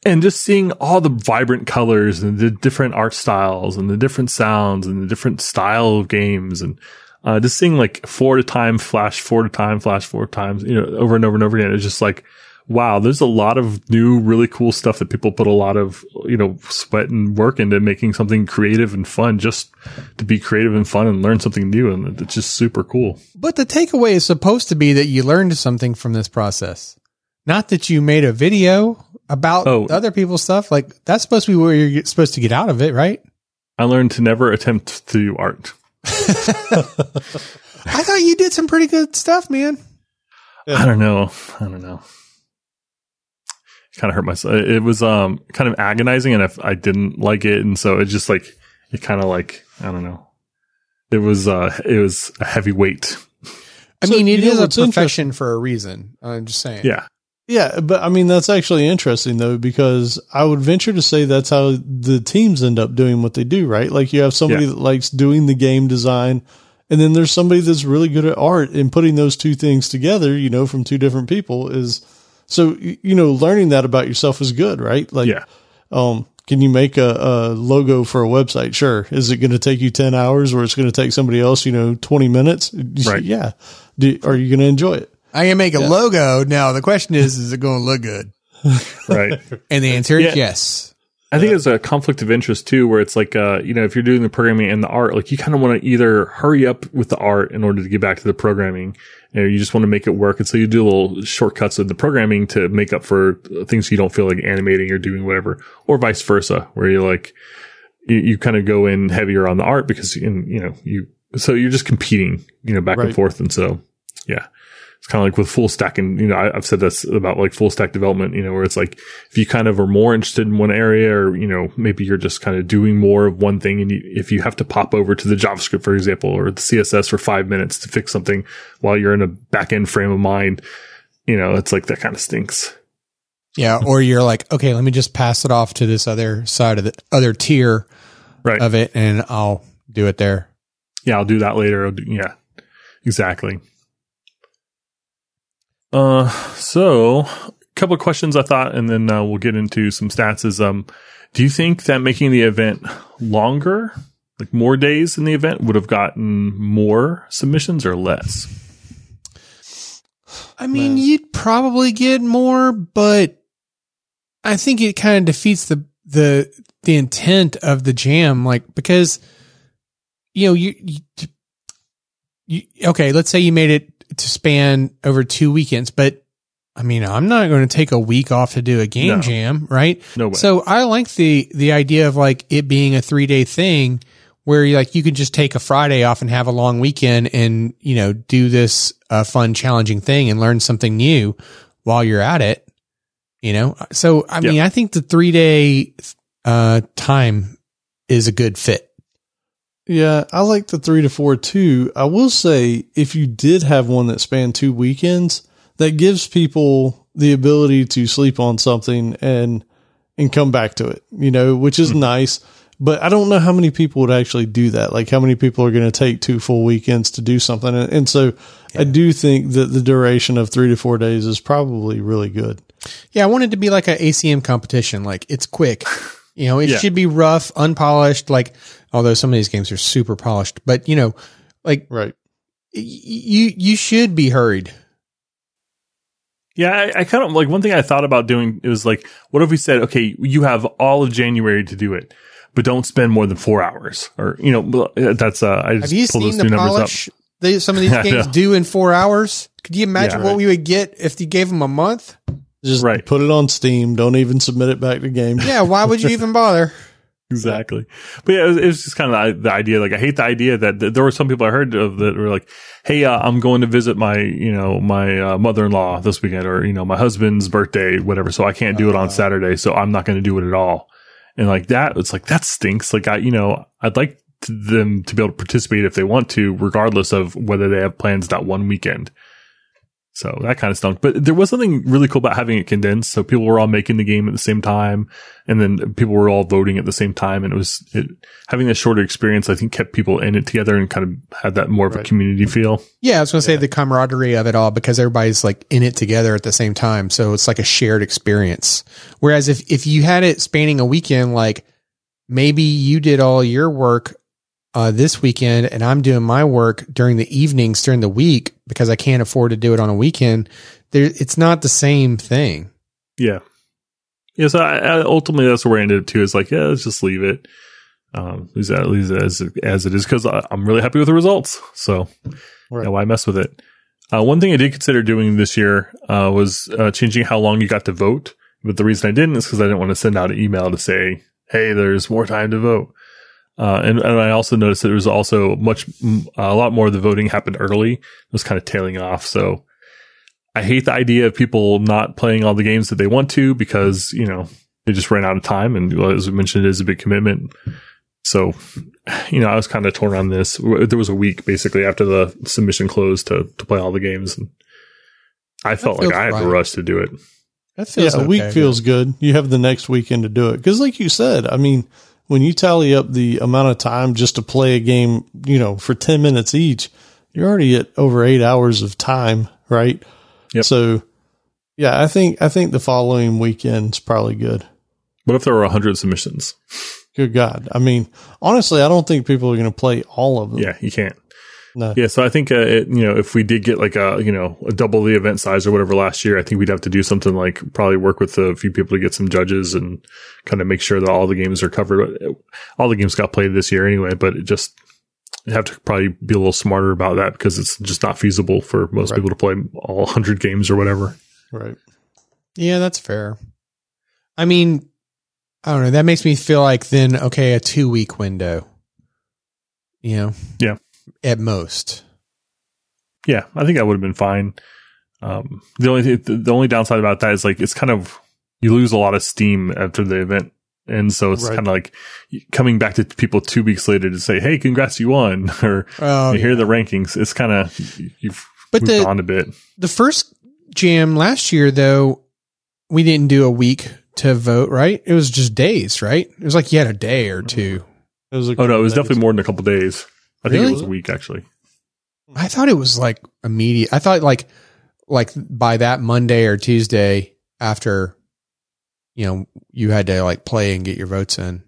And just seeing all the vibrant colors and the different art styles and the different sounds and the different style of games and uh, just seeing like four at a time, flash four at a time, flash four times, you know, over and over and over again. It's just like, wow, there's a lot of new, really cool stuff that people put a lot of, you know, sweat and work into making something creative and fun just to be creative and fun and learn something new. And it's just super cool. But the takeaway is supposed to be that you learned something from this process, not that you made a video about Oh. other people's stuff. Like that's supposed to be what you're supposed to get out of it, right? I learned to never attempt to do art. I thought you did some pretty good stuff, man. I don't know. I don't know. It Kind of hurt myself. It was um kind of agonizing, and if I didn't like it, and so it just like it kind of like I don't know. It was uh it was a heavy weight. I So, mean, it you a profession for a reason. I'm just saying. Yeah, Yeah, but I mean that's actually interesting though because I would venture to say that's how the teams end up doing what they do, right? Like you have somebody Yeah. that likes doing the game design and then there's somebody that's really good at art and putting those two things together, you know, from two different people is so you know learning that about yourself is good, right? Like yeah. um can you make a, a logo for a website? Sure. Is it going to take you 10 hours or it's going to take somebody else, you know, 20 minutes? Right. Yeah. Do, are you going to enjoy it? I can make a logo. Now the question is, is it going to look good? Right. And the answer is Yeah. yes. I think it's a conflict of interest too, where it's like, uh, you know, if you're doing the programming and the art, like you kind of want to either hurry up with the art in order to get back to the programming, or you just want to make it work. And so you do little shortcuts in the programming to make up for things you don't feel like animating or doing whatever, or vice versa, where you're like, you, you kind of go in heavier on the art because, in, you know, you, so you're just competing, you know, back Right. and forth. And so, yeah. It's kind of like with full stack and, you know, I, I've said this about like full stack development, you know, where it's like, if you kind of are more interested in one area or, you know, maybe you're just kind of doing more of one thing. And you, if you have to pop over to the JavaScript, for example, or the CSS for five minutes to fix something while you're in a back end frame of mind, you know, it's like that kind of stinks. Yeah, or you're like, okay, let me just pass it off to this other side of the other tier Right. of it, and I'll do it there. yeah, I'll do that later. Do, yeah, exactly. Uh, so a couple of questions I thought, and then uh, we'll get into some stats. Is um, do you think that making the event longer, like more days in the event, would have gotten more submissions or less? I mean, Man. you'd probably get more, but I think it kind of defeats the the the intent of the jam, like because you know you, you you okay. Let's say you made it to span over two weekends, but I mean, I'm not going to take a week off to do a game No. jam, right? No way. So I like the the idea of like it being a three day thing where you like you could just take a Friday off and have a long weekend and you know do this uh, fun challenging thing and learn something new while you're at it. You know, so I Yeah. mean, I think the three day uh, time is a good fit. Yeah, I like the three to four too. I will say if you did have one that spanned two weekends, that gives people the ability to sleep on something and and come back to it, you know, which is hmm. nice. But I don't know how many people would actually do that. Like how many people are going to take two full weekends to do something. And, and so I do think that the duration of three to four days is probably really good. Yeah, I want it to be like a ACM competition. Like it's quick. You know, it Yeah. should be rough, unpolished. Like although some of these games are super polished, but you know, like Right. y- you you should be hurried. Yeah, I, I kind of like one thing I thought about doing is like, what if we said, okay, you have all of January to do it, but don't spend more than four hours, or you know, that's uh, I just Have you pulled those seen two the numbers polish they, some of these games do in four hours? Could you imagine Yeah. what we would get if you gave them a month? Just Right. put it on Steam. Don't even submit it back to game. Yeah, why would you even bother? Exactly. But yeah, it was, it was just kind of the, the idea. Like, I hate the idea that, that there were some people I heard of that were like, "Hey, uh, I'm going to visit my, you know, my uh, mother-in-law this weekend, or you know, my husband's birthday, whatever. So I can't do it on Saturday. So I'm not going to do it at all." And like that, it's like that stinks. Like I, you know, I'd like to, them to be able to participate if they want to, regardless of whether they have plans that one weekend. So that kind of stunk. But there was something really cool about having it condensed. So people were all making the game at the same time. And then people were all voting at the same time. And it was it, having a shorter experience, I think kept people in it together and kind of had that more of a community feel. Yeah, I was going to say the camaraderie of it all because everybody's like in it together at the same time. So it's like a shared experience. Whereas if, if you had it spanning a weekend, like maybe you did all your work uh, this weekend and I'm doing my work during the evenings during the week because I can't afford to do it on a weekend. There, it's not the same thing. Yeah. Yeah. So I, I, ultimately that's where I ended up too is like, yeah, let's just leave it. Um, leave it, leave it as, as it is because I'm really happy with the results. So Right. yeah, why mess with it? Uh, one thing I did consider doing this year uh, was uh, changing how long you got to vote. But the reason I didn't is because I didn't want to send out an email to say, "Hey, there's more time to vote." Uh, and, and I also noticed that there was also much, a lot more of the voting happened early. It was kind of tailing off. So I hate the idea of people not playing all the games that they want to because, you know, they just ran out of time. And as we mentioned, it is a big commitment. So, you know, I was kind of torn on this. There was a week basically after the submission closed to, to play all the games. And I felt like I had to rush to do it. That Yeah, feels a week okay, feels good. You have the next weekend to do it. Because, like you said, I mean, when you tally up the amount of time just to play a game, you know, for 10 minutes each, you're already at over eight hours of time, right? Yep. So, yeah, I think, I think the following weekend's probably good. What if there were 100 submissions? Good God. I mean, honestly, I don't think people are going to play all of them. Yeah, you can't. No. Yeah, so I think uh, it, you know if we did get like a you know a double the event size or whatever last year, I think we'd have to do something like probably work with a few people to get some judges and kind of make sure that all the games are covered. All the games got played this year anyway, but it just you have to probably be a little smarter about that because it's just not feasible for most Right. people to play all 100 games or whatever. Right. Yeah, that's fair. I mean, I don't know. That makes me feel like then, okay, a two week window. You know? Yeah. At most. Yeah, I think that would have been fine. Um, the only the, the only downside about that is like it's kind of you lose a lot of steam after the event, and so it's Right. kind of like coming back to people two weeks later to say, "Hey, congrats, you won," or Oh, you hear the rankings. It's kind of you've But moved the- on a bit. the first jam last year, though, we didn't do a week to vote, right? It was just days, right? It was like you had a day or two. It was a Oh no, it was couple definitely more than a couple days. I think Really? it was a week actually. I thought it was like immediate. I thought like like by that Monday or Tuesday after you know you had to like play and get your votes in.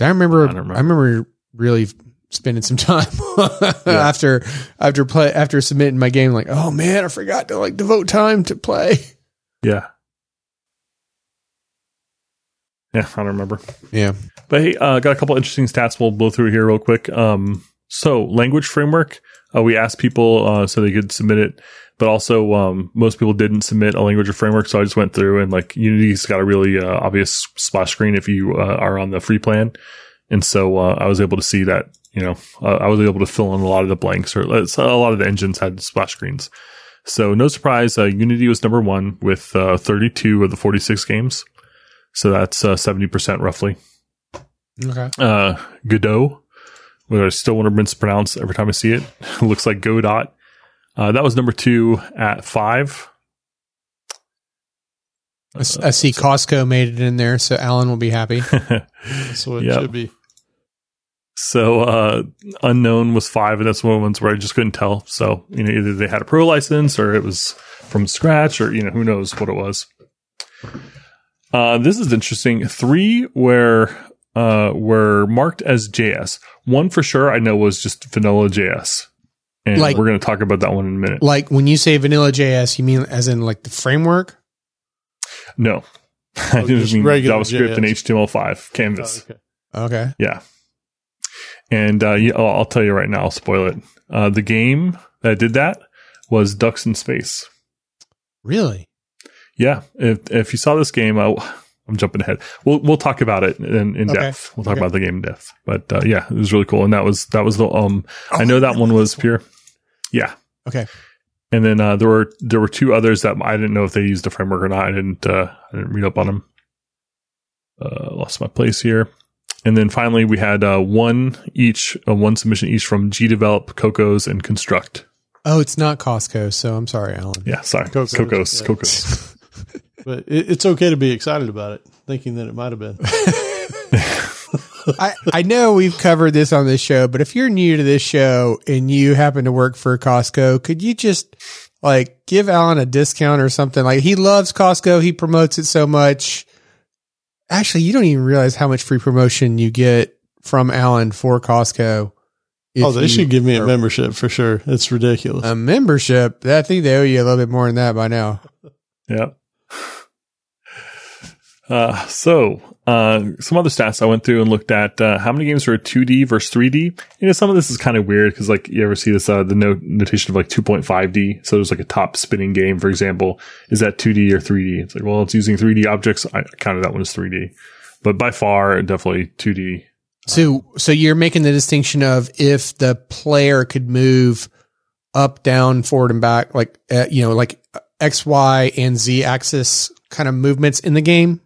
I remember I I remember, remember. really spending some time after after play after submitting my game like oh man I forgot to like devote time to play. Yeah. Yeah, I don't remember. Yeah. But hey, uh, got a couple interesting stats we'll blow through here real quick. Um, so language framework, uh, we asked people uh, so they could submit it, but also um, most people didn't submit a language or framework. So I just went through and like Unity's got a really uh, obvious splash screen if you uh, are on the free plan, and so uh, I was able to see that. You know, uh, I was able to fill in a lot of the blanks, or uh, a lot of the engines had splash screens. So no surprise, uh, Unity was number one with uh, 32 of the 46 games. So that's uh, 70% roughly Okay. uh, Godot, I still want to mispronounce every time I see it. Looks like Godot. Uh, that was number two at five. I see Costco made it in there, so Allen will be happy. That's what it should be. so uh, unknown was five, and that's one of the ones where I just couldn't tell. So you know, either they had a pro license or it was from scratch, or you know, who knows what it was. Uh, this is interesting. Three were uh, were marked as JS. One for sure I know was just vanilla JS, and Like- we're going to talk about that one in a minute. like when you say vanilla JS, you mean as in like the framework? No. I Oh, just just mean regular JavaScript and HTML5 Oh, canvas. okay. Okay. Yeah. And uh, yeah, I'll, I'll tell you right now, I'll spoil it. Uh, the game that did that was Ducks in Space. Really? Yeah. If, if you saw this game, uh, I'm jumping ahead. We'll we'll talk about it in, in Okay. depth. We'll talk Okay. about the game in depth. But uh, yeah, it was really cool. And that was that was the um. I know that one was pure. Yeah. Okay. And then uh, there were there were two others that I didn't know if they used the framework or not. I didn't uh, I didn't read up on them. Uh, lost my place here. And then finally, we had uh, one each, uh, one submission each from GDevelop, Cocos, and Construct. Oh, it's not Costco, so I'm sorry, Allen. Yeah, sorry, Cocos, Cocos, yeah. Cocos. But it, it's okay to be excited about it, thinking that it might have been. I, I know we've covered this on this show, but if you're new to this show and you happen to work for Costco, could you just like give Allen a discount or something? Like he loves Costco. He promotes it so much. Actually, you don't even realize how much free promotion you get from Allen for Costco. if oh, they should give me a membership for sure. It's ridiculous. a membership. I think they owe you a little bit more than that by now. Yeah. Uh, so, uh, some other stats I went through and looked at, uh, how many games were 2D versus 3D. You know, some of this is kind of weird because like you ever see this, uh, the note notation of like 2.5D. So there's like a top spinning game, for example. Is that 2D or 3D? It's like, well, it's using 3D objects. I counted that one as 3D, but by far, definitely 2D. So, so you're making the distinction of if the player could move up, down, forward, and back, like uh, you know, like X, Y, and Z axis kind of movements in the game.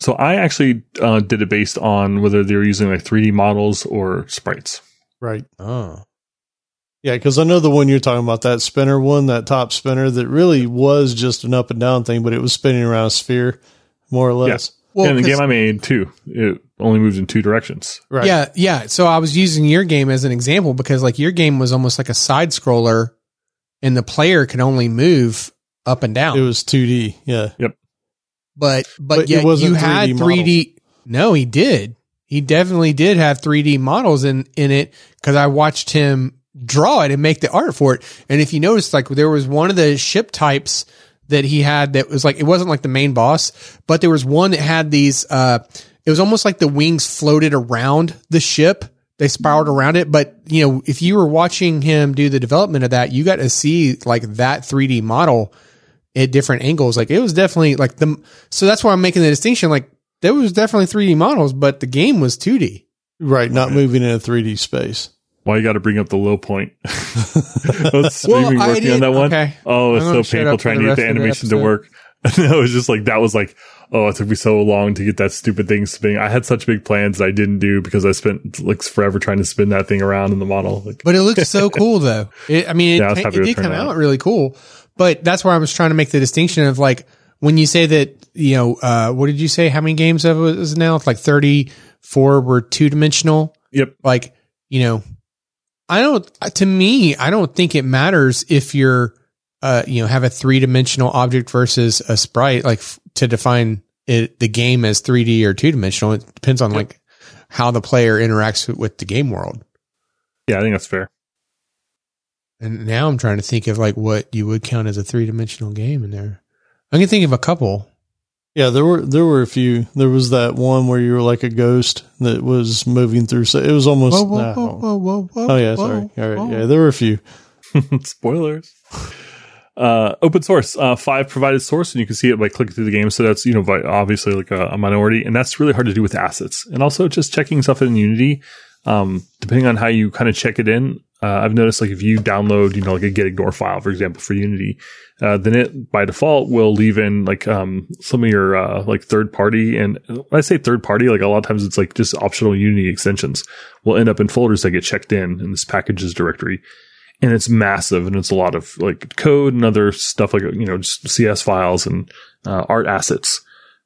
So I actually, uh, did it based on whether they were using like 3D models or sprites. right. Oh, Yeah, because I know the one you're talking about, that spinner one, that top spinner, that really was just an up and down thing, but it was spinning around a sphere, more or less. well, and the 'cause- game I made too, it only moved in two directions. Right. yeah, yeah. So I was using your game as an example because like your game was almost like a side scroller, and the player could only move up and down. It was 2D. Yeah. But but, But it yet wasn't you had 3D 3D. No, he did. He definitely did have 3D models in in it because I watched him draw it and make the art for it. And if you notice, like there was one of the ship types that he had that was like it wasn't like the main boss, but there was one that had these. uh It was almost like the wings floated around the ship. They spiraled around it, but you know, if you were watching him do the development of that, you got to see like that 3D model at different angles. Like it was definitely like the. So that's why I'm making the distinction. Like there was definitely 3D models, but the game was 2D. Right, not moving in a 3D space. Why you got to bring up the low point? I was streaming I working did- on that one. okay. Oh, it's so painful trying to get the of the animation to work. And I was just like, that was like, oh, it took me so long to get that stupid thing spinning. I had such big plans that I didn't do because I spent like forever trying to spin that thing around in the model. Like, But it looks so cool though. It, I mean, it, Yeah, I it, did come turnout. out really cool. But that's where I was trying to make the distinction of like when you say that you know uh, what did you say? How many games of it is now? It's like thirty four were two dimensional. yep. Like you know, I don't. To me, I don't think it matters if you're uh you know have a three dimensional object versus a sprite. Like f- to define it the game as three D or two dimensional. It depends on like how the player interacts with the game world. Yeah, I think that's fair. And now I'm trying to think of like what you would count as a three dimensional game in there. I can think of a couple. Yeah, there were there were a few. There was that one where you were like a ghost that was moving through. So it was almost. Whoa, whoa, nah. whoa, whoa, whoa, whoa, Oh yeah, whoa, sorry. All right, whoa. yeah, there were a few. Spoilers. Uh, open source, uh, five provided source, and you can see it by clicking through the game. So that's, you know, obviously like a, a minority, and that's really hard to do with assets. And also just checking stuff in Unity, um, depending on how you kind of check it in. Uh, I've noticed like if you download, you know, like a gitignore file, for example, for Unity, uh, then it by default will leave in like, um, some of your, uh, like third party. And when I say third party, like a lot of times it's like just optional Unity extensions will end up in folders that get checked in in this packages directory and it's massive and it's a lot of like code and other stuff like you know just cs files and uh, art assets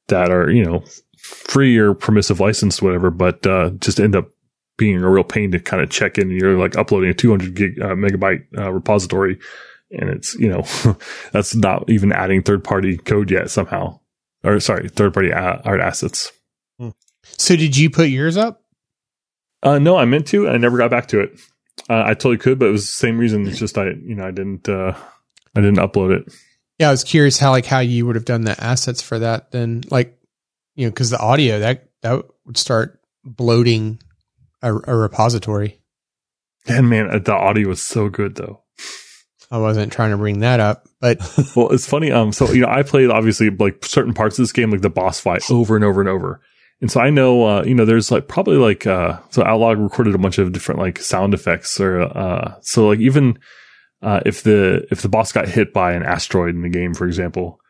that are you know free or permissive licensed whatever but uh, just end up being a real pain to kind of check in. You're like uploading a 200 gig uh, megabyte uh, repository and it's you know that's not even adding third party code yet somehow. Or sorry third party art assets. So did you put yours up? uh, no i meant to i never got back to it. Uh, i totally could but it was the same reason. It's just i you know i didn't uh, i didn't upload it. Yeah, I was curious how like how you would have done the assets for that. Then. Like you know because the audio that that would start bloating a, a repository. And man, uh, the audio was so good though. I wasn't trying to bring that up, but Well, it's funny. Um, so you know, I played obviously like certain parts of this game, like the boss fight, over and over and over. And so I know, uh, you know, there's like probably like, uh, so Outlaw recorded a bunch of different like sound effects or, uh, so like even, uh, if the, if the boss got hit by an asteroid in the game, for example,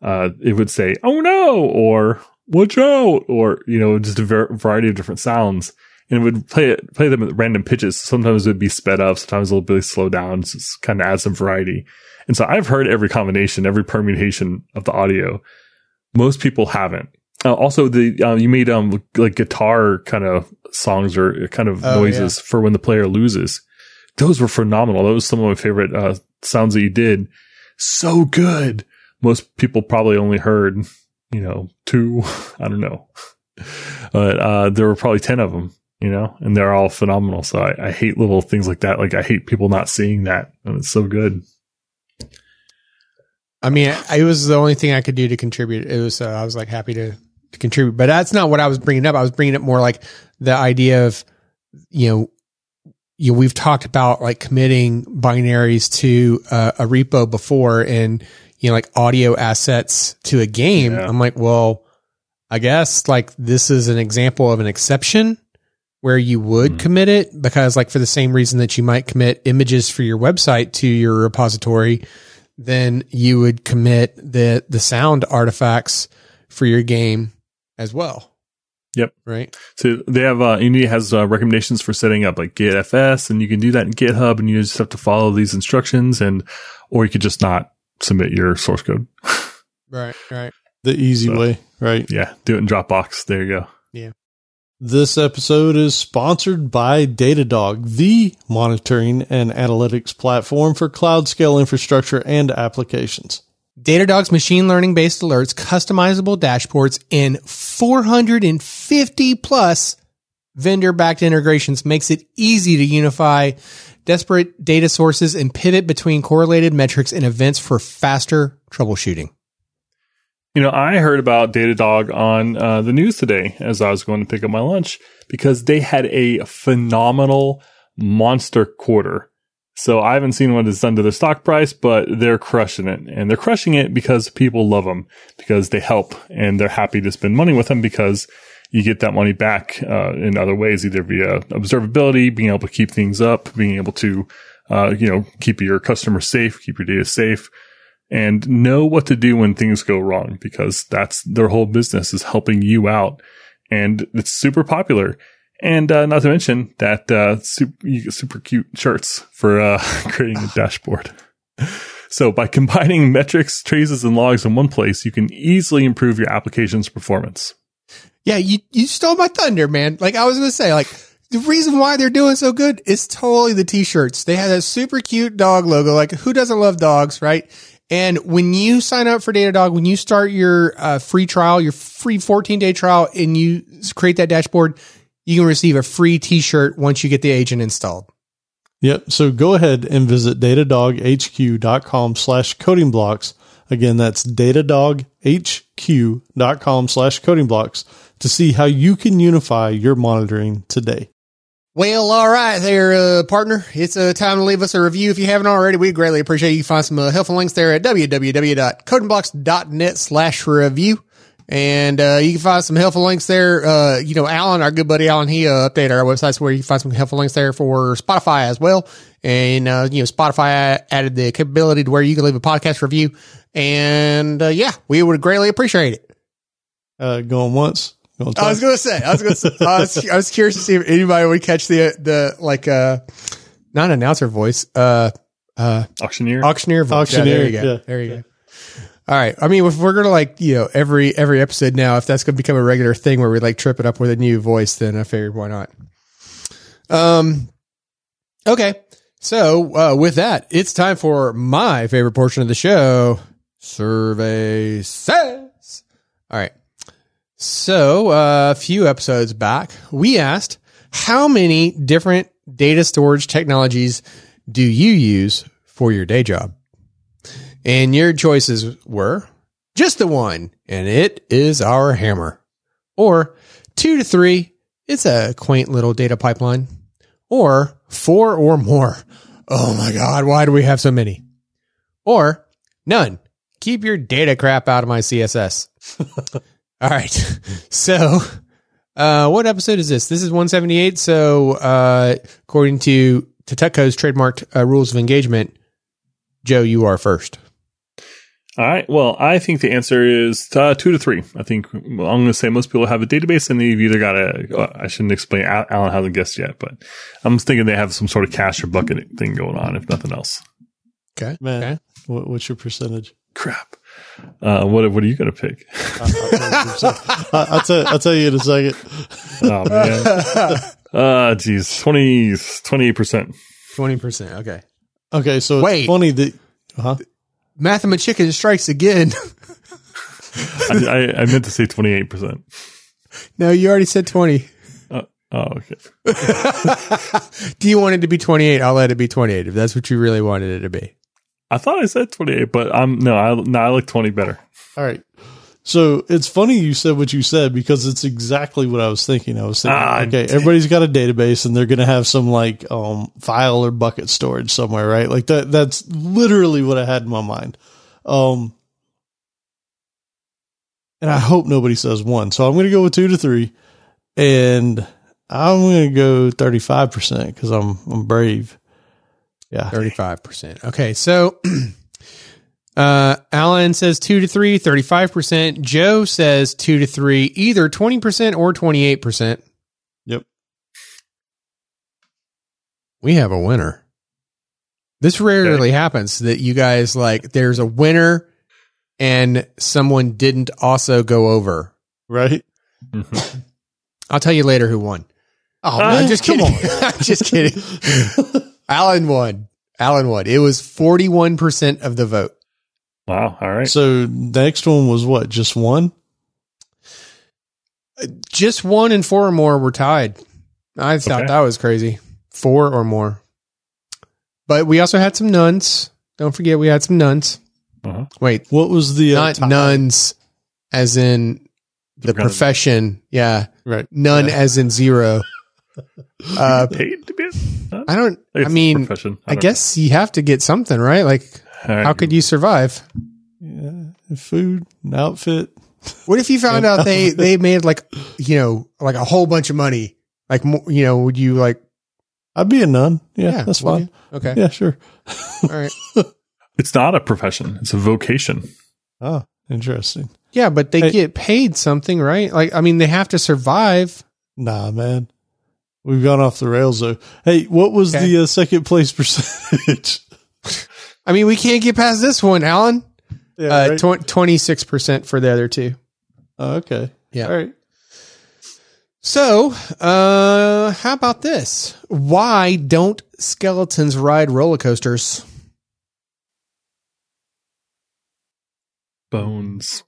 uh, it would say, oh no, or watch out, or, you know, just a ver- variety of different sounds. And it would play it, play them at random pitches. Sometimes it would be sped up, sometimes a little bit slow down, just kind of add some variety. And so I've heard every combination, every permutation of the audio. Most people haven't. Uh, also, the uh, you made um like guitar kind of songs or kind of Oh, noises for when the player loses. Those were phenomenal. Those were some of my favorite uh, sounds that you did. So good. Most people probably only heard, you know, two. I don't know, but uh, there were probably ten of them. You know, and they're all phenomenal. So I, I hate little things like that. Like I hate people not seeing that, and it's so good. I mean, it was the only thing I could do to contribute. It was, uh, I was like happy to, to contribute, but that's not what I was bringing up. I was bringing up more like the idea of, you know, you know, we've talked about like committing binaries to uh, a repo before and, you know, like audio assets to a game. Yeah. I'm like, well, I guess like this is an example of an exception where you would Mhm. commit it because like for the same reason that you might commit images for your website to your repository, then you would commit the the sound artifacts for your game as well. Yep. Right. So they have uh, Unity has uh, recommendations for setting up like Git LFS, and you can do that in GitHub, and you just have to follow these instructions, and or you could just not submit your source code. Right. Right. The easy So- way, right? yeah, do it in Dropbox. There you go. This episode is sponsored by Datadog, the monitoring and analytics platform for cloud scale infrastructure and applications. Datadog's machine learning based alerts, customizable dashboards, and 450 plus vendor backed integrations makes it easy to unify desperate data sources and pivot between correlated metrics and events for faster troubleshooting. You know, I heard about Datadog on uh, the news today as I was going to pick up my lunch because they had a phenomenal monster quarter. So I haven't seen what it's done to their stock price, but they're crushing it. And they're crushing it because people love them, because they help and they're happy to spend money with them because you get that money back uh, in other ways, either via observability, being able to keep things up, being able to, uh, you know, keep your customers safe, keep your data safe and know what to do when things go wrong because that's their whole business is helping you out. And it's super popular. And uh, not to mention that uh, super, you get super cute shirts for uh, creating a dashboard. So by combining metrics, traces, and logs in one place, you can easily improve your application's performance. Yeah, you, you stole my thunder, man. Like I was going to say, like the reason why they're doing so good is totally the t-shirts. They had a super cute dog logo. Like who doesn't love dogs, right? And when you sign up for Datadog, when you start your uh, free trial, your free 14 day trial, and you create that dashboard, you can receive a free t-shirt once you get the agent installed. Yep. So go ahead and visit datadoghq.com slash coding blocks. Again, that's datadoghq.com slash coding blocks to see how you can unify your monitoring today. Well, all right there, uh, partner. It's uh, time to leave us a review. If you haven't already, we'd greatly appreciate you find some uh, helpful links there at www.codingblocks.net slash review. And uh, you can find some helpful links there. Uh, you know, Allen, our good buddy Allen, he uh, updated our websites where you can find some helpful links there for Spotify as well. And, uh, you know, Spotify added the capability to where you can leave a podcast review. And uh, yeah, we would greatly appreciate it. Uh, going once, going I was going to say, I was going to say, I was, I was curious to see if anybody would catch the, the, like, uh, not announcer voice, uh, uh, Auctioneer. auctioneer voice. Auctioneer, Yeah, there you go. yeah. There you go. All right. I mean, if we're going to like, you know, every, every episode now, if that's going to become a regular thing where we like trip it up with a new voice, then I figured why not? Um, okay. So, uh, with that, it's time for my favorite portion of the show. Survey says. All right. So, uh, a few episodes back, we asked how many different data storage technologies do you use for your day job? And your choices were just the one, and it is our hammer. Or two to three, it's a quaint little data pipeline. Or four or more. Oh my God, why do we have so many? Or none. Keep your data crap out of my CSS. All right. So, uh, what episode is this? This is 178. So, uh, according to, to trademarked uh, rules of engagement, Joe, you are first. All right. Well, I think the answer is uh, two to three. I think well, I'm going to say most people have a database and they've either got a, uh, I shouldn't explain, Allen hasn't guessed yet, but I'm thinking they have some sort of cache or bucket thing going on, if nothing else. Okay. Man, Okay. what, what's your percentage? Crap. Uh, what, what are you going to pick? I, I'll, tell, I'll tell you in a second. Oh, man. Uh, geez. 20, 28%. 20%. Okay. Okay, so it's Wait. funny that, huh? Mathemachicken strikes again. I, I, I meant to say 28%. no, you already said 20. Uh, oh, okay. Do you want it to be 28? I'll let it be 28 if that's what you really wanted it to be. I thought I said 28, but I'm, no, I, no, I like 20 better. All right. So it's funny you said what you said because it's exactly what I was thinking. I was thinking, Ah, okay, everybody's got a database and they're going to have some like um, file or bucket storage somewhere, right? Like that. That's literally what I had in my mind. Um, and I hope nobody says one. So I'm going to go with two to three, and I'm going to go 35 percent because I'm I'm brave. Yeah. 35%. Okay. So, uh, Allen says 2 to 3, 35%. Joe says 2 to 3, either 20% or 28%. Yep. We have a winner. This rarely happens that you guys like, there's a winner and someone didn't also go over. Right. I'll tell you later who won. Oh I'm just come kidding. on. Just kidding. Allen won. Allen won. It was 41% of the vote. Wow. All right. So the next one was what? Just one. Just one and four or more were tied. I thought Okay. that was crazy. Four or more. But we also had some nuns. Don't forget, we had some nuns. Uh-huh. Wait, What was the uh, not nuns as in the Some of- profession. Yeah. Right. None Yeah. as in zero. Uh, Paid to be. Huh? I don't, I It's mean, profession. I don't guess you have to get something, right? Like, know. All right. how could you survive? Yeah, food, an outfit. What if you found out they, they made like, you know, like a whole bunch of money? Like, you know, would you like, I'd be a nun. Yeah, that's fine. you? Okay. Yeah, sure. All right. It's not a profession; it's a vocation. Oh, interesting. Yeah, but they Hey. get paid something, right? Like, I mean, they have to survive. Nah, man. We've gone off the rails though. Hey, what was Okay. the uh, second place percentage? I mean, we can't get past this one, Allen. yeah, Uh, right? 26% for the other two. oh, okay. Yeah. All right. So, uh, how about this? Why don't skeletons ride roller coasters? Bones.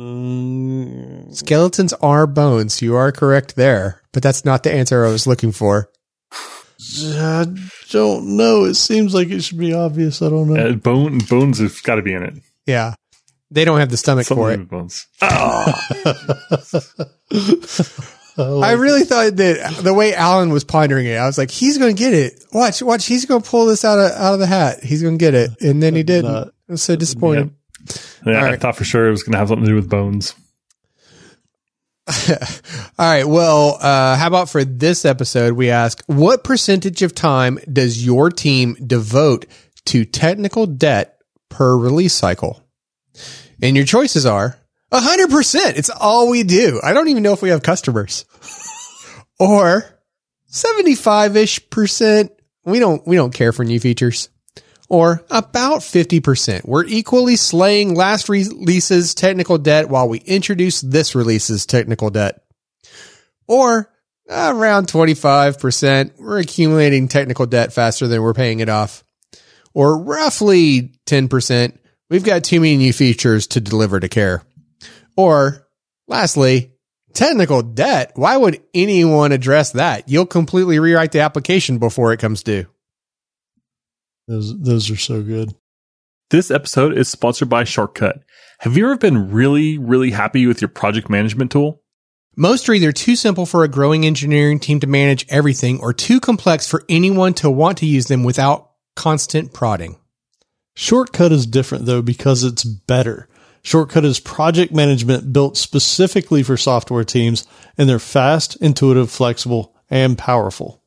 Mm, Skeletons are bones. You are correct there, but that's not the answer I was looking for. I don't know. It seems like it should be obvious. I don't know. Uh, bone bones have got to be in it. Yeah. They don't have the stomach Something for it. bones. Oh, I really thought that the way Allen was pondering it, I was like, he's going to get it. Watch, watch. He's going to pull this out of, out of the hat. He's going to get it. And then he didn't. Not. I was so disappointed. Yeah. All I right. thought for sure it was going to have something to do with bones. All right. Well, uh, how about for this episode, we ask what percentage of time does your team devote to technical debt per release cycle? And your choices are hundred percent. It's all we do. I don't even know if we have customers or 75 ish percent. We don't, we don't care for new features or about 50%. We're equally slaying last release's technical debt while we introduce this release's technical debt. Or around 25%, we're accumulating technical debt faster than we're paying it off. Or roughly 10%, we've got too many new features to deliver to care. Or lastly, technical debt. Why would anyone address that? You'll completely rewrite the application before it comes due. Those those are so good. This episode is sponsored by Shortcut. Have you ever been really, really happy with your project management tool? Most are either too simple for a growing engineering team to manage everything or too complex for anyone to want to use them without constant prodding. Shortcut is different though because it's better. Shortcut is project management built specifically for software teams and they're fast, intuitive, flexible, and powerful.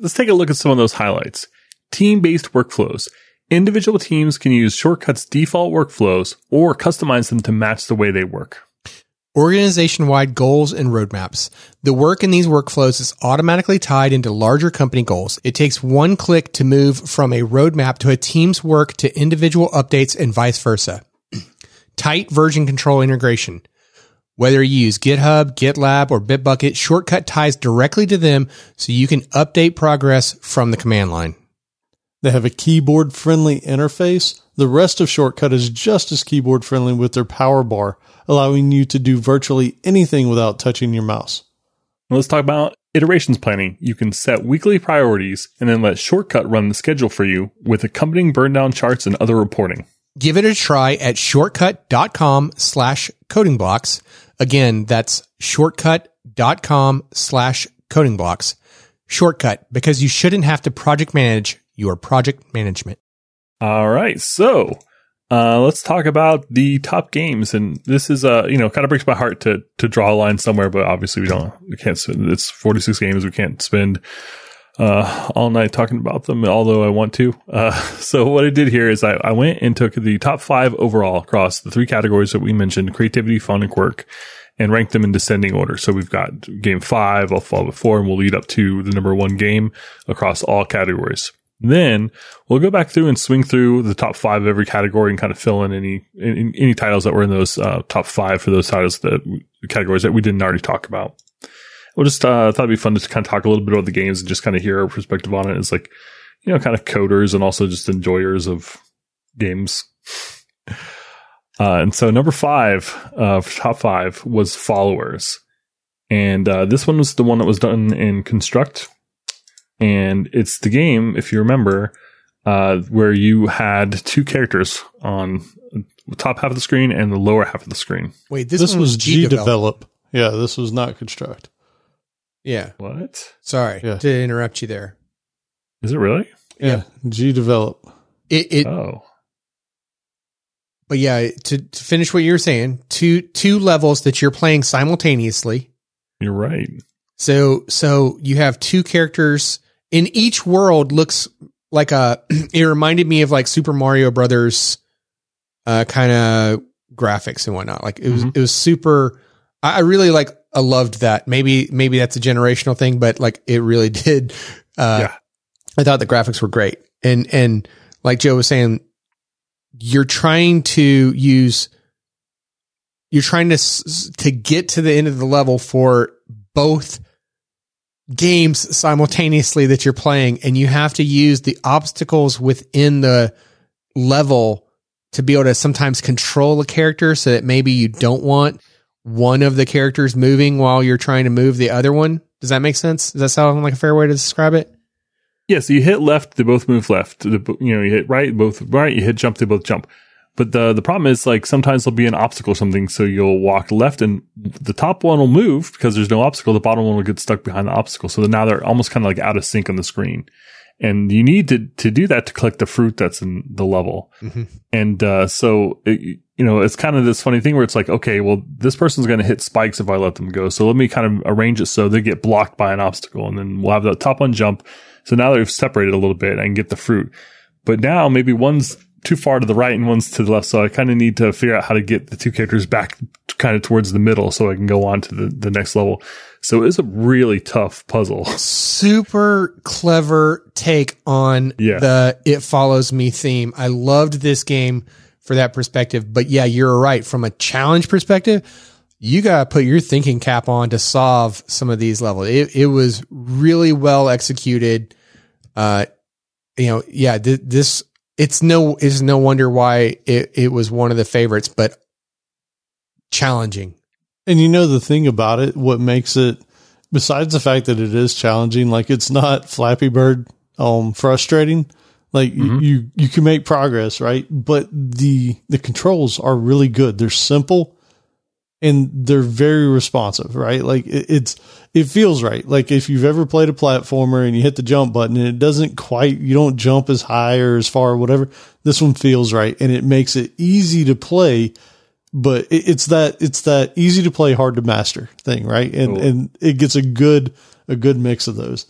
Let's take a look at some of those highlights. Team based workflows. Individual teams can use Shortcut's default workflows or customize them to match the way they work. Organization wide goals and roadmaps. The work in these workflows is automatically tied into larger company goals. It takes one click to move from a roadmap to a team's work to individual updates and vice versa. Tight version control integration. Whether you use GitHub, GitLab, or Bitbucket, Shortcut ties directly to them so you can update progress from the command line. They have a keyboard friendly interface. The rest of Shortcut is just as keyboard friendly with their power bar, allowing you to do virtually anything without touching your mouse. Let's talk about iterations planning. You can set weekly priorities and then let Shortcut run the schedule for you with accompanying burn down charts and other reporting. Give it a try at shortcut.com slash coding blocks. Again, that's shortcut.com slash coding blocks. Shortcut, because you shouldn't have to project manage your project management. All right. So, uh, let's talk about the top games. And this is, uh, you know, kind of breaks my heart to, to draw a line somewhere, but obviously we don't, we can't spend, it's 46 games. We can't spend, uh, all night talking about them, although I want to. Uh, so what I did here is I, I went and took the top five overall across the three categories that we mentioned, creativity, fun, and quirk, and ranked them in descending order. So we've got game five, I'll follow before, and we'll lead up to the number one game across all categories. Then we'll go back through and swing through the top five of every category and kind of fill in any any, any titles that were in those uh, top five for those titles that categories that we didn't already talk about. We'll just uh, thought it'd be fun to kind of talk a little bit about the games and just kind of hear our perspective on it as like you know kind of coders and also just enjoyers of games. Uh, and so number five, uh, top five was followers. And uh, this one was the one that was done in Construct. And it's the game, if you remember, uh, where you had two characters on the top half of the screen and the lower half of the screen. Wait, this, This, one was GDevelop. develop. Yeah, this was not construct. Yeah. What? Sorry Yeah. to interrupt you there. Is it really? Yeah, GDevelop. It, it Oh. but yeah, to, to finish what you were saying, two two levels that you're playing simultaneously. You're right. So so you have two characters in each world looks like a it reminded me of like Super Mario Brothers uh kind of graphics and whatnot. Like it was Mhm. it was super I, I really like I loved that. Maybe maybe that's a generational thing, but like it really did uh Yeah. I thought the graphics were great. And and like Joe was saying you're trying to use you're trying to s- to get to the end of the level for both games simultaneously that you're playing and you have to use the obstacles within the level to be able to sometimes control a character so that maybe you don't want one of the characters moving while you're trying to move the other one. Does that make sense? Does that sound like a fair way to describe it? Yeah, so you hit left, they both move left. You know, you hit right, both right. You hit jump, they both jump. But the the problem is like sometimes there'll be an obstacle or something, so you'll walk left, and the top one will move because there's no obstacle. The bottom one will get stuck behind the obstacle. So now they're almost kind of like out of sync on the screen, and you need to to do that to collect the fruit that's in the level. Mhm. And uh, so it, you know, it's kind of this funny thing where it's like, okay, well, this person's going to hit spikes if I let them go. So let me kind of arrange it so they get blocked by an obstacle, and then we'll have the top one jump. So now they've separated a little bit and get the fruit. But now maybe one's too far to the right and one's to the left. So I kind of need to figure out how to get the two characters back kind of towards the middle so I can go on to the, the next level. So it's a really tough puzzle. Super clever take on Yeah. the It Follows Me theme. I loved this game for that perspective. But yeah, you're right. From a challenge perspective, you got to put your thinking cap on to solve some of these levels. It, it was really well executed. Uh, you know, yeah, th- this, it's no, it's no wonder why it, it was one of the favorites, but challenging. And you know the thing about it, what makes it besides the fact that it is challenging, like it's not Flappy Bird um frustrating. Like you- Mhm. you you can make progress, right? But the the controls are really good. They're simple and they're very responsive, right? Like it, it's it feels right. Like if you've ever played a platformer and you hit the jump button and it doesn't quite you don't jump as high or as far or whatever, this one feels right and it makes it easy to play but it, it's that it's that easy to play, hard to master thing, right? And Cool. and it gets a good a good mix of those.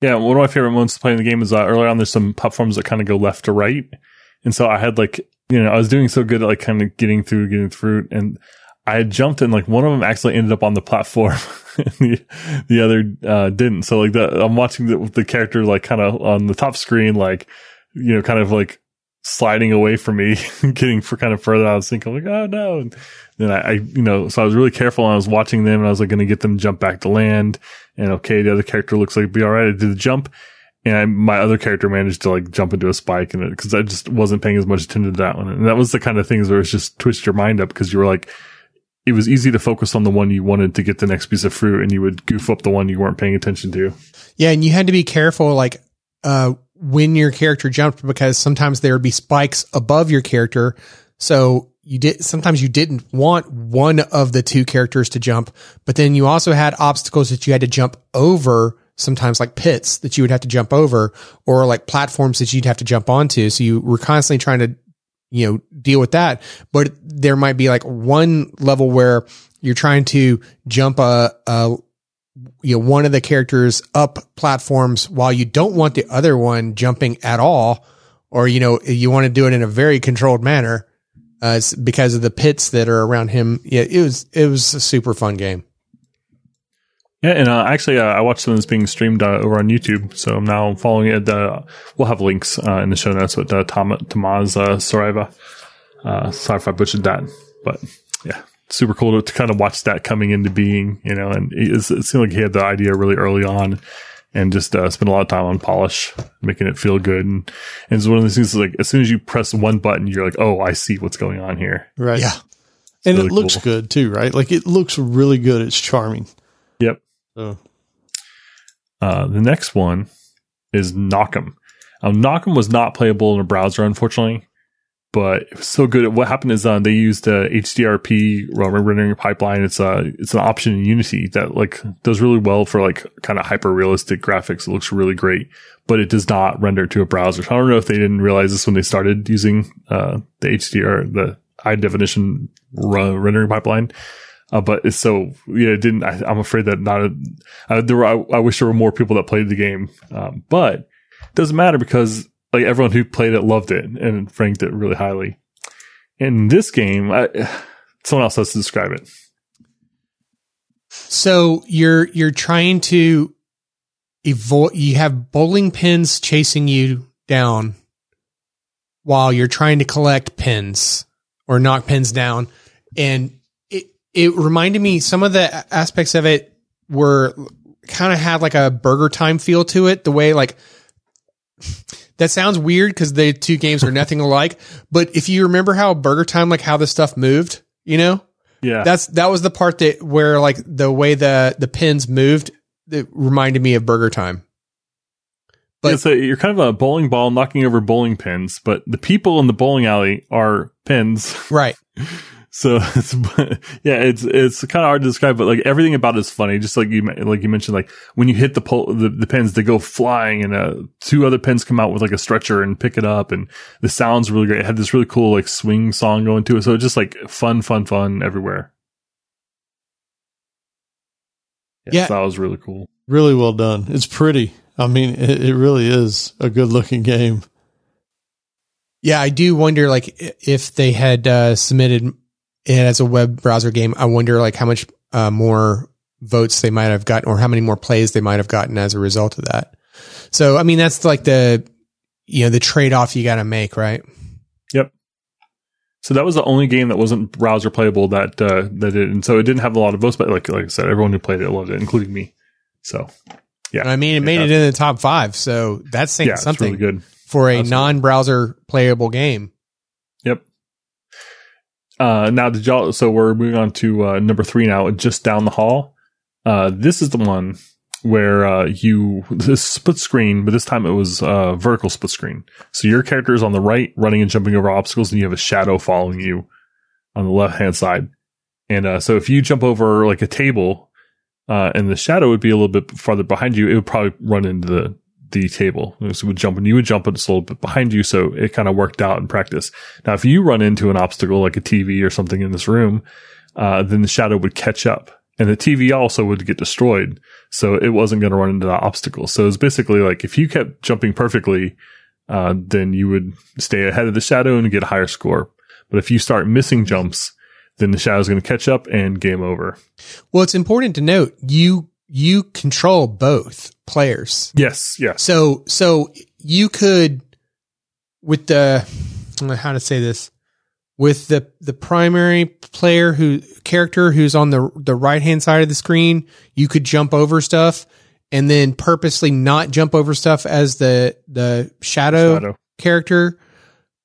Yeah, one of my favorite moments playing the game is uh, early on. There's some platforms that kind of go left to right, and so I had like you know I was doing so good at like kind of getting through, getting through, and I jumped and like one of them actually ended up on the platform, and the the other uh, didn't. So like the I'm watching the the character like kind of on the top screen, like you know, kind of like sliding away from me, getting for kind of further out of sync. I'm like, oh no. And then I, I, you know, so I was really careful and I was watching them and I was like going to get them jump back to land. And okay, the other character looks like be all right. I did the jump and I, my other character managed to like jump into a spike and it, cause I just wasn't paying as much attention to that one. And that was the kind of things where it's just twist your mind up because you were like, it was easy to focus on the one you wanted to get the next piece of fruit and you would goof up the one you weren't paying attention to. Yeah, and you had to be careful, like uh, when your character jumped, because sometimes there would be spikes above your character. So you did sometimes you didn't want one of the two characters to jump, but then you also had obstacles that you had to jump over. Sometimes like pits that you would have to jump over, or like platforms that you'd have to jump onto. So you were constantly trying to, you know, deal with that. But there might be like one level where you're trying to jump a, a you know one of the characters up platforms while you don't want the other one jumping at all or you know you want to do it in a very controlled manner uh, because of the pits that are around him yeah it was it was a super fun game Yeah, and uh, actually, uh, I watched some of this being streamed uh, over on YouTube, so I'm now following it. Uh, we'll have links uh, in the show notes with uh, Tom, Tomaz uh, Saraiva. Uh, sorry if I butchered that, but yeah, super cool to, to kind of watch that coming into being, you know. And it, it seemed like he had the idea really early on, and just uh, spent a lot of time on polish, making it feel good. And, and it's one of those things like as soon as you press one button, you're like, oh, I see what's going on here. Right. yeah and really it looks cool. good too, right? Like it looks really good. It's charming. Uh, the next one is Knockem. Um, Knockem was not playable in a browser, unfortunately, but it was so good. What happened is uh, they used uh, HDRP rendering pipeline. It's a it's an option in Unity that like does really well for like kind of hyper realistic graphics. It looks really great, but it does not render to a browser. So I don't know if they didn't realize this when they started using uh, the HDR the high definition rendering pipeline. Uh, but it's so yeah, it didn't. I, I'm afraid that not. A, uh, there were, I, I wish there were more people that played the game, um, but it doesn't matter because like everyone who played it loved it and ranked it really highly. In this game, I, someone else has to describe it. So you're you're trying to avoid. You have bowling pins chasing you down while you're trying to collect pins or knock pins down, and it it reminded me some of the aspects of it were kind of had like a Burger Time feel to it. The way like that sounds weird because the two games are nothing alike. But if you remember how Burger Time, like how the stuff moved, you know, Yeah, that's that was the part that where like the way the the pins moved that reminded me of Burger Time. but- yeah, so you're kind of a bowling ball knocking over bowling pins, but the people in the bowling alley are pins. Right. So it's, yeah, it's it's kind of hard to describe, but like everything about it is funny. Just like you like you mentioned, like when you hit the pole, the, the pins, they go flying, and uh, two other pins come out with like a stretcher and pick it up, and the sound's really great. It had this really cool like swing song going to it, so it's just like fun, fun, fun everywhere. Yeah. so that was really cool. really well done. It's pretty. I mean, it, it really is a good looking game. Yeah, I do wonder like if they had uh, submitted it as a web browser game. I wonder like how much uh, more votes they might have gotten, or how many more plays they might have gotten as a result of that. So, I mean, that's like the you know the trade off you got to make, right? Yep. So that was the only game that wasn't browser playable that uh, that did, and so it didn't have a lot of votes. But like like I said, everyone who played it loved it, including me. So Yeah. I mean, it made Yeah. it in the top five, so that's saying yeah, it's something really good. for a Absolutely. non-browser playable game. Uh, now did y'all? So we're moving on to uh, number three now. Just down the hall. Uh, this is the one where uh, you this split screen, but this time it was uh, vertical split screen. So your character is on the right, running and jumping over obstacles, and you have a shadow following you on the left hand side. And uh, so if you jump over like a table, uh, and the shadow would be a little bit farther behind you, it would probably run into the the table. So it would jump and you would jump and it's a little bit behind you. So it kind of worked out in practice. Now, if you run into an obstacle like a TV or something in this room, uh, then the shadow would catch up and the TV also would get destroyed. So it wasn't going to run into that obstacle. So it's basically like if you kept jumping perfectly, uh, then you would stay ahead of the shadow and get a higher score. But if you start missing jumps, then the shadow is going to catch up and game over. Well, it's important to note you you control both players. Yes. Yes. So so you could with the I don't know how to say this with the the primary player who character who's on the the right hand side of the screen, you could jump over stuff and then purposely not jump over stuff as the the shadow, Shadow. character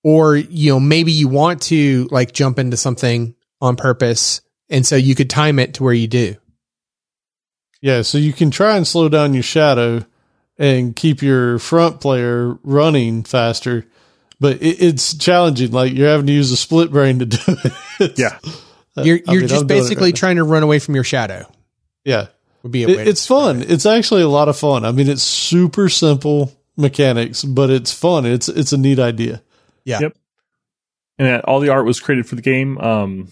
or you know maybe you want to like jump into something on purpose and so you could time it to where you do. Yeah, so you can try and slow down your shadow and keep your front player running faster, but it, it's challenging. Like you're having to use a split brain to do it. Yeah. You're you're mean, just I'm basically right trying to run away from your shadow. yeah. Would be a It- way. to it's fun. It's actually a lot of fun. I mean, it's super simple mechanics, but it's fun. It's it's a neat idea. Yeah. Yep. And uh, all the art was created for the game. Um,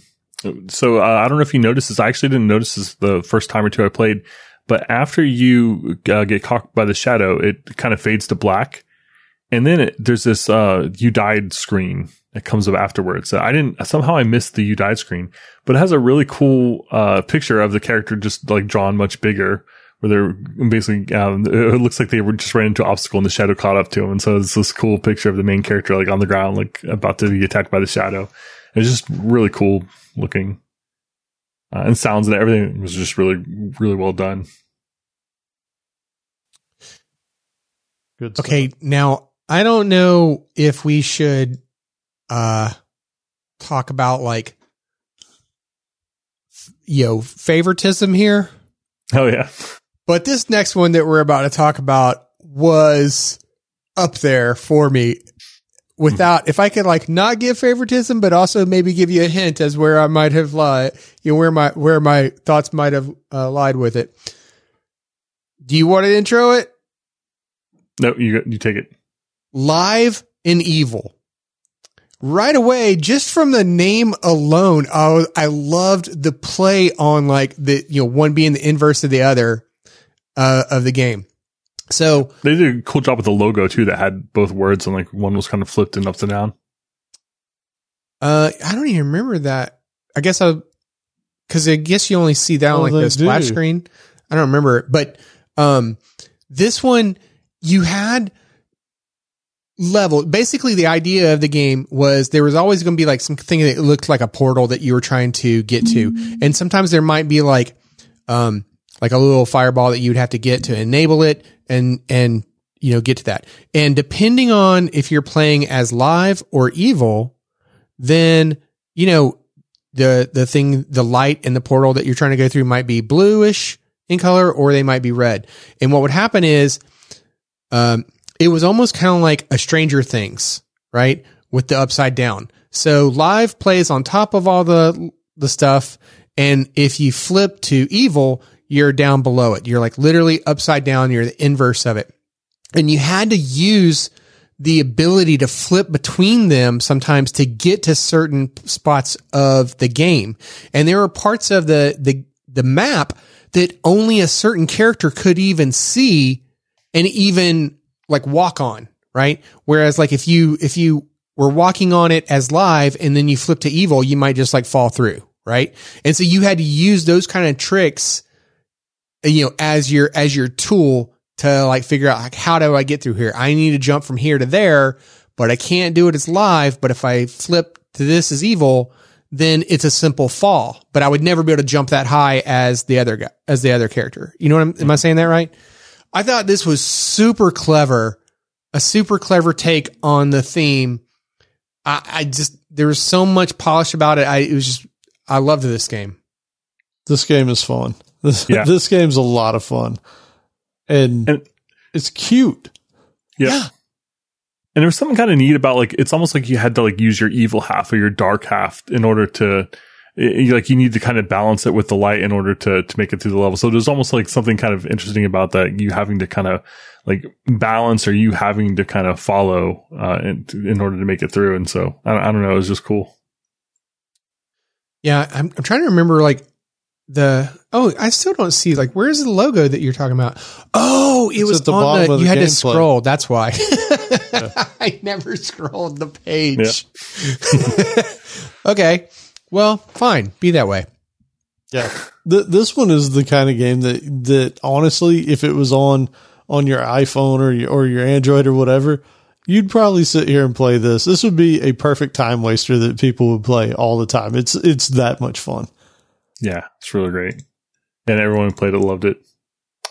so uh, I don't know if you noticed this. I actually didn't notice this the first time or two I played. But after you uh, get caught by the shadow, it kind of fades to black, and then it, there's this uh, "you died" screen that comes up afterwards. I didn't somehow I missed the "you died" screen, but it has a really cool uh, picture of the character just like drawn much bigger, where they're basically um, it looks like they were just ran into an obstacle and the shadow caught up to them, and so it's this cool picture of the main character like on the ground, like about to be attacked by the shadow. It's just really cool looking. Uh, and sounds and everything was just really, really well done. Good. stuff. Okay, now I don't know if we should uh talk about like you know, favoritism here. Oh yeah. But this next one that we're about to talk about was up there for me. Without, if I could like not give favoritism, but also maybe give you a hint as where I might have lied, you know, where my where my thoughts might have uh, lied with it. Do you want to intro it? No, you you take it. Live and Evil. Right away, just from the name alone, I, I loved the play on like the you know one being the inverse of the other uh, of the game. So They did a cool job with the logo too that had both words and like one was kind of flipped and upside down. uh, I don't even remember that. I guess I because I guess you only see that on like they the splash do. screen. I don't remember it, but um, this one you had level. Basically, the idea of the game was there was always going to be like something that looked like a portal that you were trying to get to, and sometimes there might be like um like a little fireball that you would have to get to enable it and and you know get to that. And depending on if you're playing as live or evil, then you know the the thing the light in the portal that you're trying to go through might be bluish in color or they might be red. And what would happen is um it was almost kind of like a Stranger Things, right? With the upside down. So live plays on top of all the the stuff and if you flip to evil, you're down below it. You're like literally upside down, you're the inverse of it. And you had to use the ability to flip between them sometimes to get to certain spots of the game. And there were parts of the, the, the map that only a certain character could even see and even like walk on, right? Whereas like if you, if you were walking on it as live and then you flip to evil, you might just like fall through, right? And so you had to use those kind of tricks, you know, as your, as your tool to like figure out like how do I get through here? I need to jump from here to there, but I can't do it as live. But if I flip to this is evil, then it's a simple fall. But I would never be able to jump that high as the other guy, as the other character. You know what I'm, am I saying that right? I thought this was super clever, a super clever take on the theme. I, I just there was so much polish about it. I it was just I loved this game. This game is fun. This Yeah. this game's a lot of fun, and, And- it's cute. Yeah. And there was something kind of neat about like it's almost like you had to like use your evil half or your dark half in order to i- like you need to kind of balance it with the light in order to to make it through the level. So there's almost like something kind of interesting about that you having to kind of like balance or you having to kind of follow uh in, in order to make it through. And so I, don't- I don't know, it was just cool. Yeah, I'm I'm trying to remember like the oh I still don't see like where's the logo that you're talking about? Oh, it It's was the on the you the had to scroll. That's why I never scrolled the page. okay, well, fine, be that way. Yeah, Th- this one is the kind of game that that honestly, if it was on on your iPhone or your, or your Android or whatever, you'd probably sit here and play this. This would be a perfect time waster that people would play all the time. It's it's that much fun. Yeah, it's really great. And everyone who played it loved it.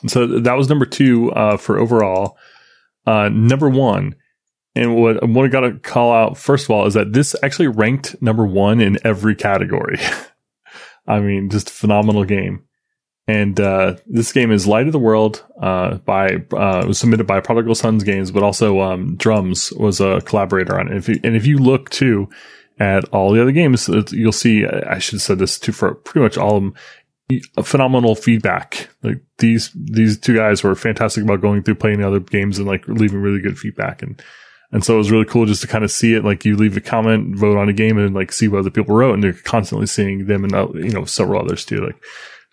So that was number two uh, for overall. Uh, number one, and what, I got to call out first of all is that this actually ranked number one in every category. I mean, just a phenomenal game. And uh, this game is Light of the World uh, by uh, was submitted by Prodigal Sons Games, but also um, Drums was a collaborator on it. If you, and if you look too at all the other games, you'll see. I should have said this too for pretty much all of them. Phenomenal feedback. Like these these two guys were fantastic about going through playing the other games and like leaving really good feedback and. And so it was really cool just to kind of see it. Like you leave a comment, vote on a game, and like see what other people wrote, and they're constantly seeing them and uh, you know several others too. Like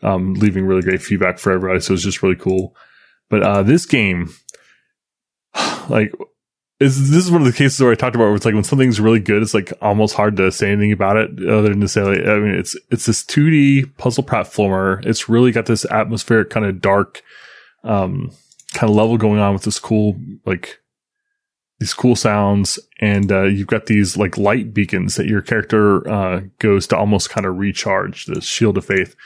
um, leaving really great feedback for everybody. So it's just really cool. But uh, this game, like, is this is one of the cases where I talked about where it's like when something's really good, it's like almost hard to say anything about it other than to say like, I mean, it's it's this 2D puzzle platformer. It's really got this atmospheric kind of dark, um, kind of level going on with this cool like these cool sounds. And uh, you've got these like light beacons that your character uh, goes to almost kind of recharge the shield of faith.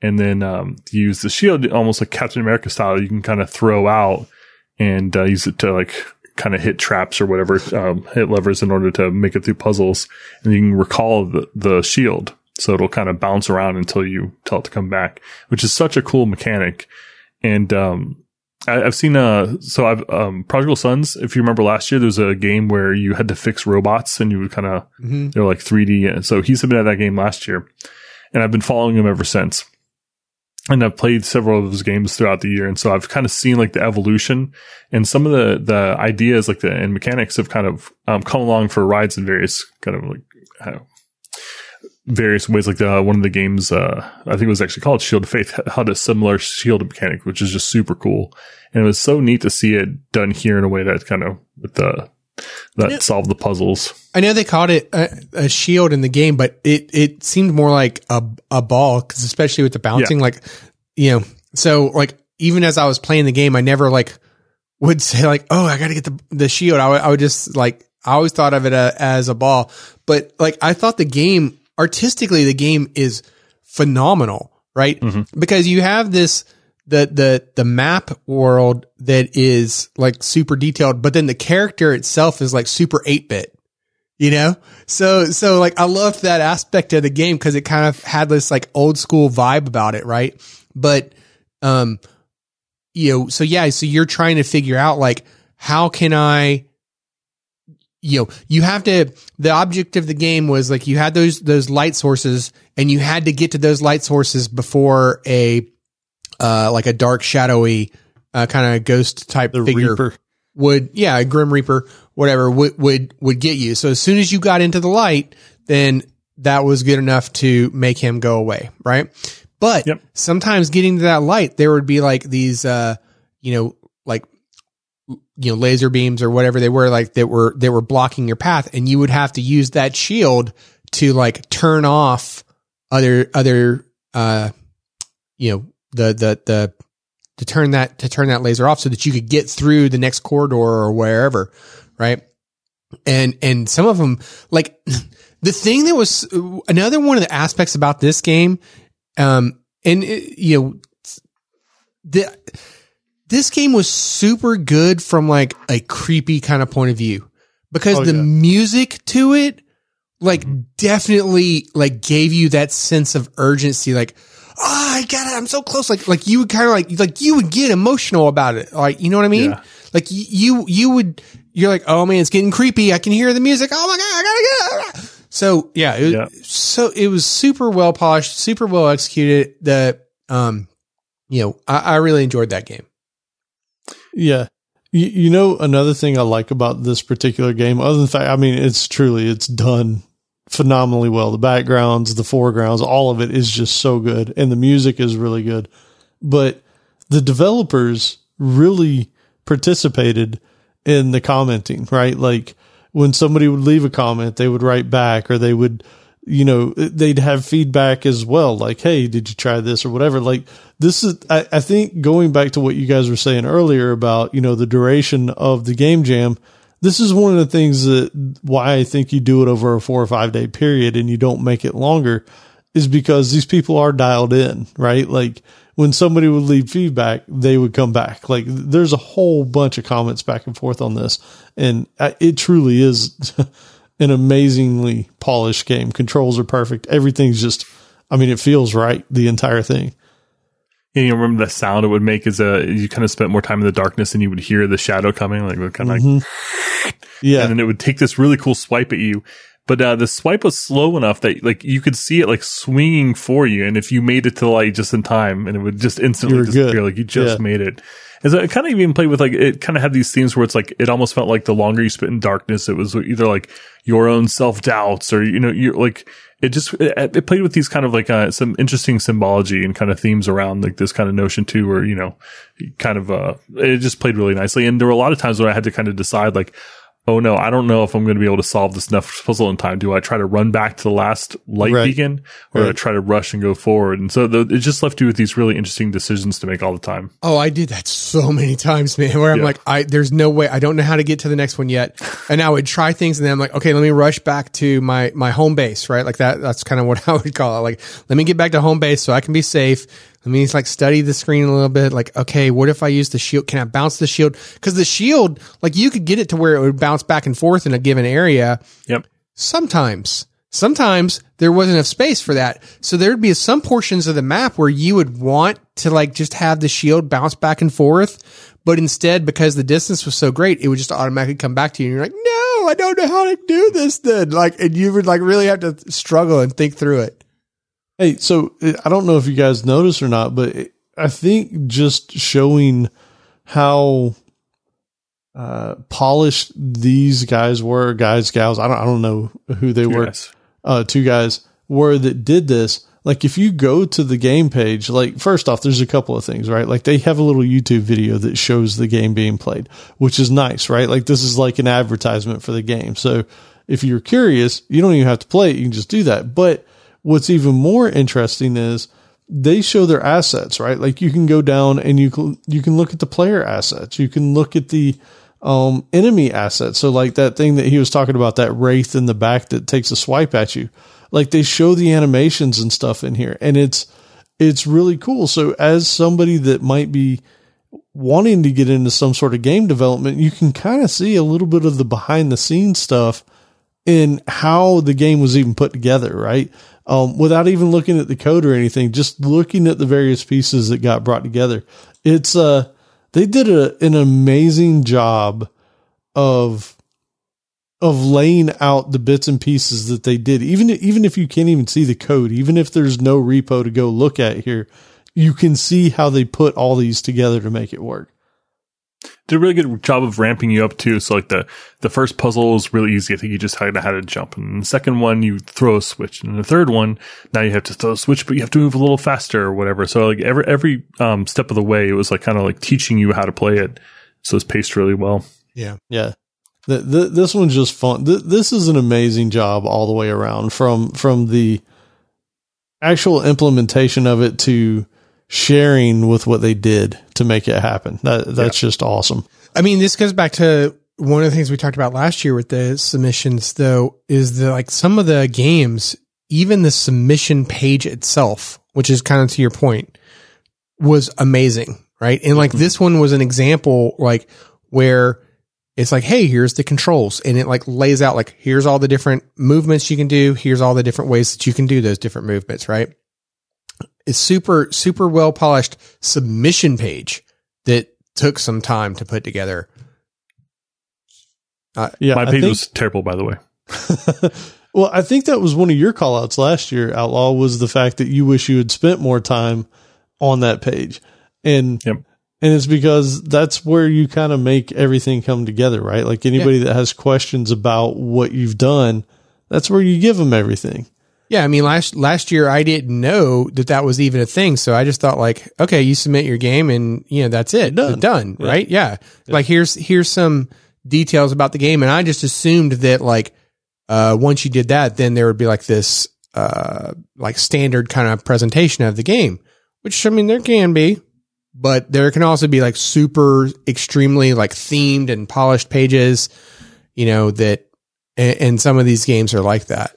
And then um, use the shield almost like captain america style. You can kind of throw out and uh, use it to like kind of hit traps or whatever um, hit levers in order to make it through puzzles and you can recall the, the shield So it'll kind of bounce around until you tell it to come back, which is such a cool mechanic. And, um, I, have seen, uh, so I've, um, Prodigal Sons, if you remember last year, there was a game where you had to fix robots and you would kind of, Mm-hmm. they're like 3D. And so he submitted that game last year and I've been following him ever since. And I've played several of those games throughout the year. And so I've kind of seen like the evolution and some of the, the ideas like the, and mechanics have kind of, um, come along for rides in various kind of like, uh, various ways. Like the, one of the games, uh, I think it was actually called Shield of Faith had a similar shield mechanic, which is just super cool. And it was so neat to see it done here in a way that kind of with the, that solved the puzzles. I know they called it a, a shield in the game, but it, it seemed more like a, a ball, cause especially with the bouncing, like, you know, so like even as I was playing the game, I never like would say like, oh, I got to get the, the shield. I would, just like, I always thought of it uh, as a ball, but like I thought the game artistically, the game is phenomenal, right? Because you have this, the, the, the map world that is like super detailed, but then the character itself is like super 8 bit, you know? So, so like I loved that aspect of the game because it kind of had this like old school vibe about it, right? But, um, you know, so yeah, so you're trying to figure out like, how can I, you know, you have to, the object of the game was like you had those, those light sources and you had to get to those light sources before a, uh, like a dark, shadowy, uh, kind of ghost type The figure Reaper. would, yeah, a Grim Reaper, whatever, would, would, would get you. So as soon as you got into the light, then that was good enough to make him go away, right? But Yep. sometimes getting to that light, there would be like these, uh, you know, like, you know, laser beams or whatever they were like that were, that were blocking your path. And you would have to use that shield to like turn off other, other, uh, you know, the, the, the, to turn that, to turn that laser off so that you could get through the next corridor or wherever. Right. And, and some of them, like the thing that was another one of the aspects about this game, um, and it, you know, the, this game was super good from like a creepy kind of point of view because Oh, the yeah. music to it like definitely like gave you that sense of urgency like oh i got it. I'm so close. Like like you would kind of like like you would get emotional about it. Like you know what i mean? Yeah. like you you would you're like oh man it's getting creepy. I can hear the music. Oh my god i gotta get it so yeah, it was, Yeah. so it was super well polished super well executed that, um you know i, I really enjoyed that game. Yeah. You, you know, another thing I like about this particular game, other than the fact, I mean, it's truly, it's done phenomenally well. The backgrounds, the foregrounds, all of it is just so good. And the music is really good. But the developers really participated in the commenting, right? Like when somebody would leave a comment, they would write back or they would, you know, they'd have feedback as well. Like, Hey, did you try this or whatever? Like this is, I, I think going back to what you guys were saying earlier about, you know, the duration of the game jam, this is one of the things that why I think you do it over a four or five day period and you don't make it longer is because these people are dialed in, right? Like when somebody would leave feedback, they would come back. Like there's a whole bunch of comments back and forth on this, and it truly is an amazingly polished game. Controls are perfect. Everything's just, I mean, it feels right. The entire thing. And you remember the sound it would make as a you kind of spent more time in the darkness and you would hear the shadow coming, like kind of like Yeah. and then it would take this really cool swipe at you. But uh, the swipe was slow enough that like you could see it like swinging for you, and if you made it to the light just in time, and it would just instantly disappear, good. like you just Yeah. made it. And so it kind of even played with like it kind of had these themes where it's like it almost felt like the longer you spent in darkness, it was either like your own self doubts or you know you're like it just it, it played with these kind of like uh, some interesting symbology and kind of themes around like this kind of notion too, where you know kind of uh it just played really nicely. And there were a lot of times where I had to kind of decide like oh no, I don't know if I'm going to be able to solve this enough puzzle in time. Do I try to run back to the last light Right. beacon or do I try to rush and go forward? And so the, it just left you with these really interesting decisions to make all the time. Oh, I did that so many times, man, where I'm Yeah. like, I, there's no way, I don't know how to get to the next one yet. And I would try things and then I'm like, okay, let me rush back to my, my home base, right? Like that, that's kind of what I would call it. Like, let me get back to home base so I can be safe. Let me like study the screen a little bit. Like, okay, what if I use the shield? Can I bounce the shield? Cause the shield, like you could get it to where it would bounce back and forth in a given area Yep. sometimes. sometimes there wasn't enough space for that. So there'd be some portions of the map where you would want to like just have the shield bounce back and forth. But instead, because the distance was so great, it would just automatically come back to you. And you're like, no, I don't know how to do this then. Like, and you would like really have to struggle and think through it. Hey, so uh, I don't know if you guys noticed or not, but I think just showing how uh, polished these guys were, guys, gals. I don't, I don't know who they were. Yes. uh, two guys were that did this. Like if you go to the game page, like first off, there's a couple of things, right? Like they have a little YouTube video that shows the game being played, which is nice, right? Like this is like an advertisement for the game. So if you're curious, you don't even have to play it. You can just do that. But what's even more interesting is they show their assets, right? Like you can go down and you can, you can look at the player assets. You can look at the, um, enemy assets. So like that thing that he was talking about, that wraith in the back that takes a swipe at you. Like they show the animations and stuff in here and it's, it's really cool. So as somebody that might be wanting to get into some sort of game development, you can kind of see a little bit of the behind the scenes stuff in how the game was even put together, right? Um, without even looking at the code or anything, just looking at the various pieces that got brought together. It's, uh, they did a, an amazing job of, of laying out the bits and pieces that they did. Even, even if you can't even see the code, even if there's no repo to go look at here, you can see how they put all these together to make it work. Did a really good job of ramping you up too. So like the the first puzzle was really easy. I think you just had to how to jump. And the second one you throw a switch. And the third one, now you have to throw a switch, but you have to move a little faster or whatever. So like every every um, step of the way, it was like kind of like teaching you how to play it. So it's paced really well. Yeah. Yeah. The, the, this one's just fun. Th- this is an amazing job all the way around from, from the actual implementation of it to sharing with what they did to make it happen. That, that's just awesome. I mean, this goes back to one of the things we talked about last year with the submissions, though, is that like some of the games, even the submission page itself, which is kind of to your point, was amazing, right? And like mm-hmm. this one was an example, like where it's like, hey, here's the controls, and it like lays out like here's all the different movements you can do, here's all the different ways that you can do those different movements, right? It's super, super well polished submission page that took some time to put together. Uh, yeah. My page think- was terrible, by the way. well, I think that was one of your call outs last year, Outlaw, was the fact that you wish you had spent more time on that page. And, Yep. and it's because that's where you kind of make everything come together, right? Like anybody that has questions about what you've done, that's where you give them everything. Yeah, I mean last last year I didn't know that that was even a thing, so I just thought like, okay, you submit your game and you know that's it, Done. done, right? Yeah. like here's here's some details about the game, and I just assumed that like uh, once you did that, then there would be like this uh, like standard kind of presentation of the game, which I mean there can be, but there can also be like super extremely like themed and polished pages, you know that, and, and some of these games are like that.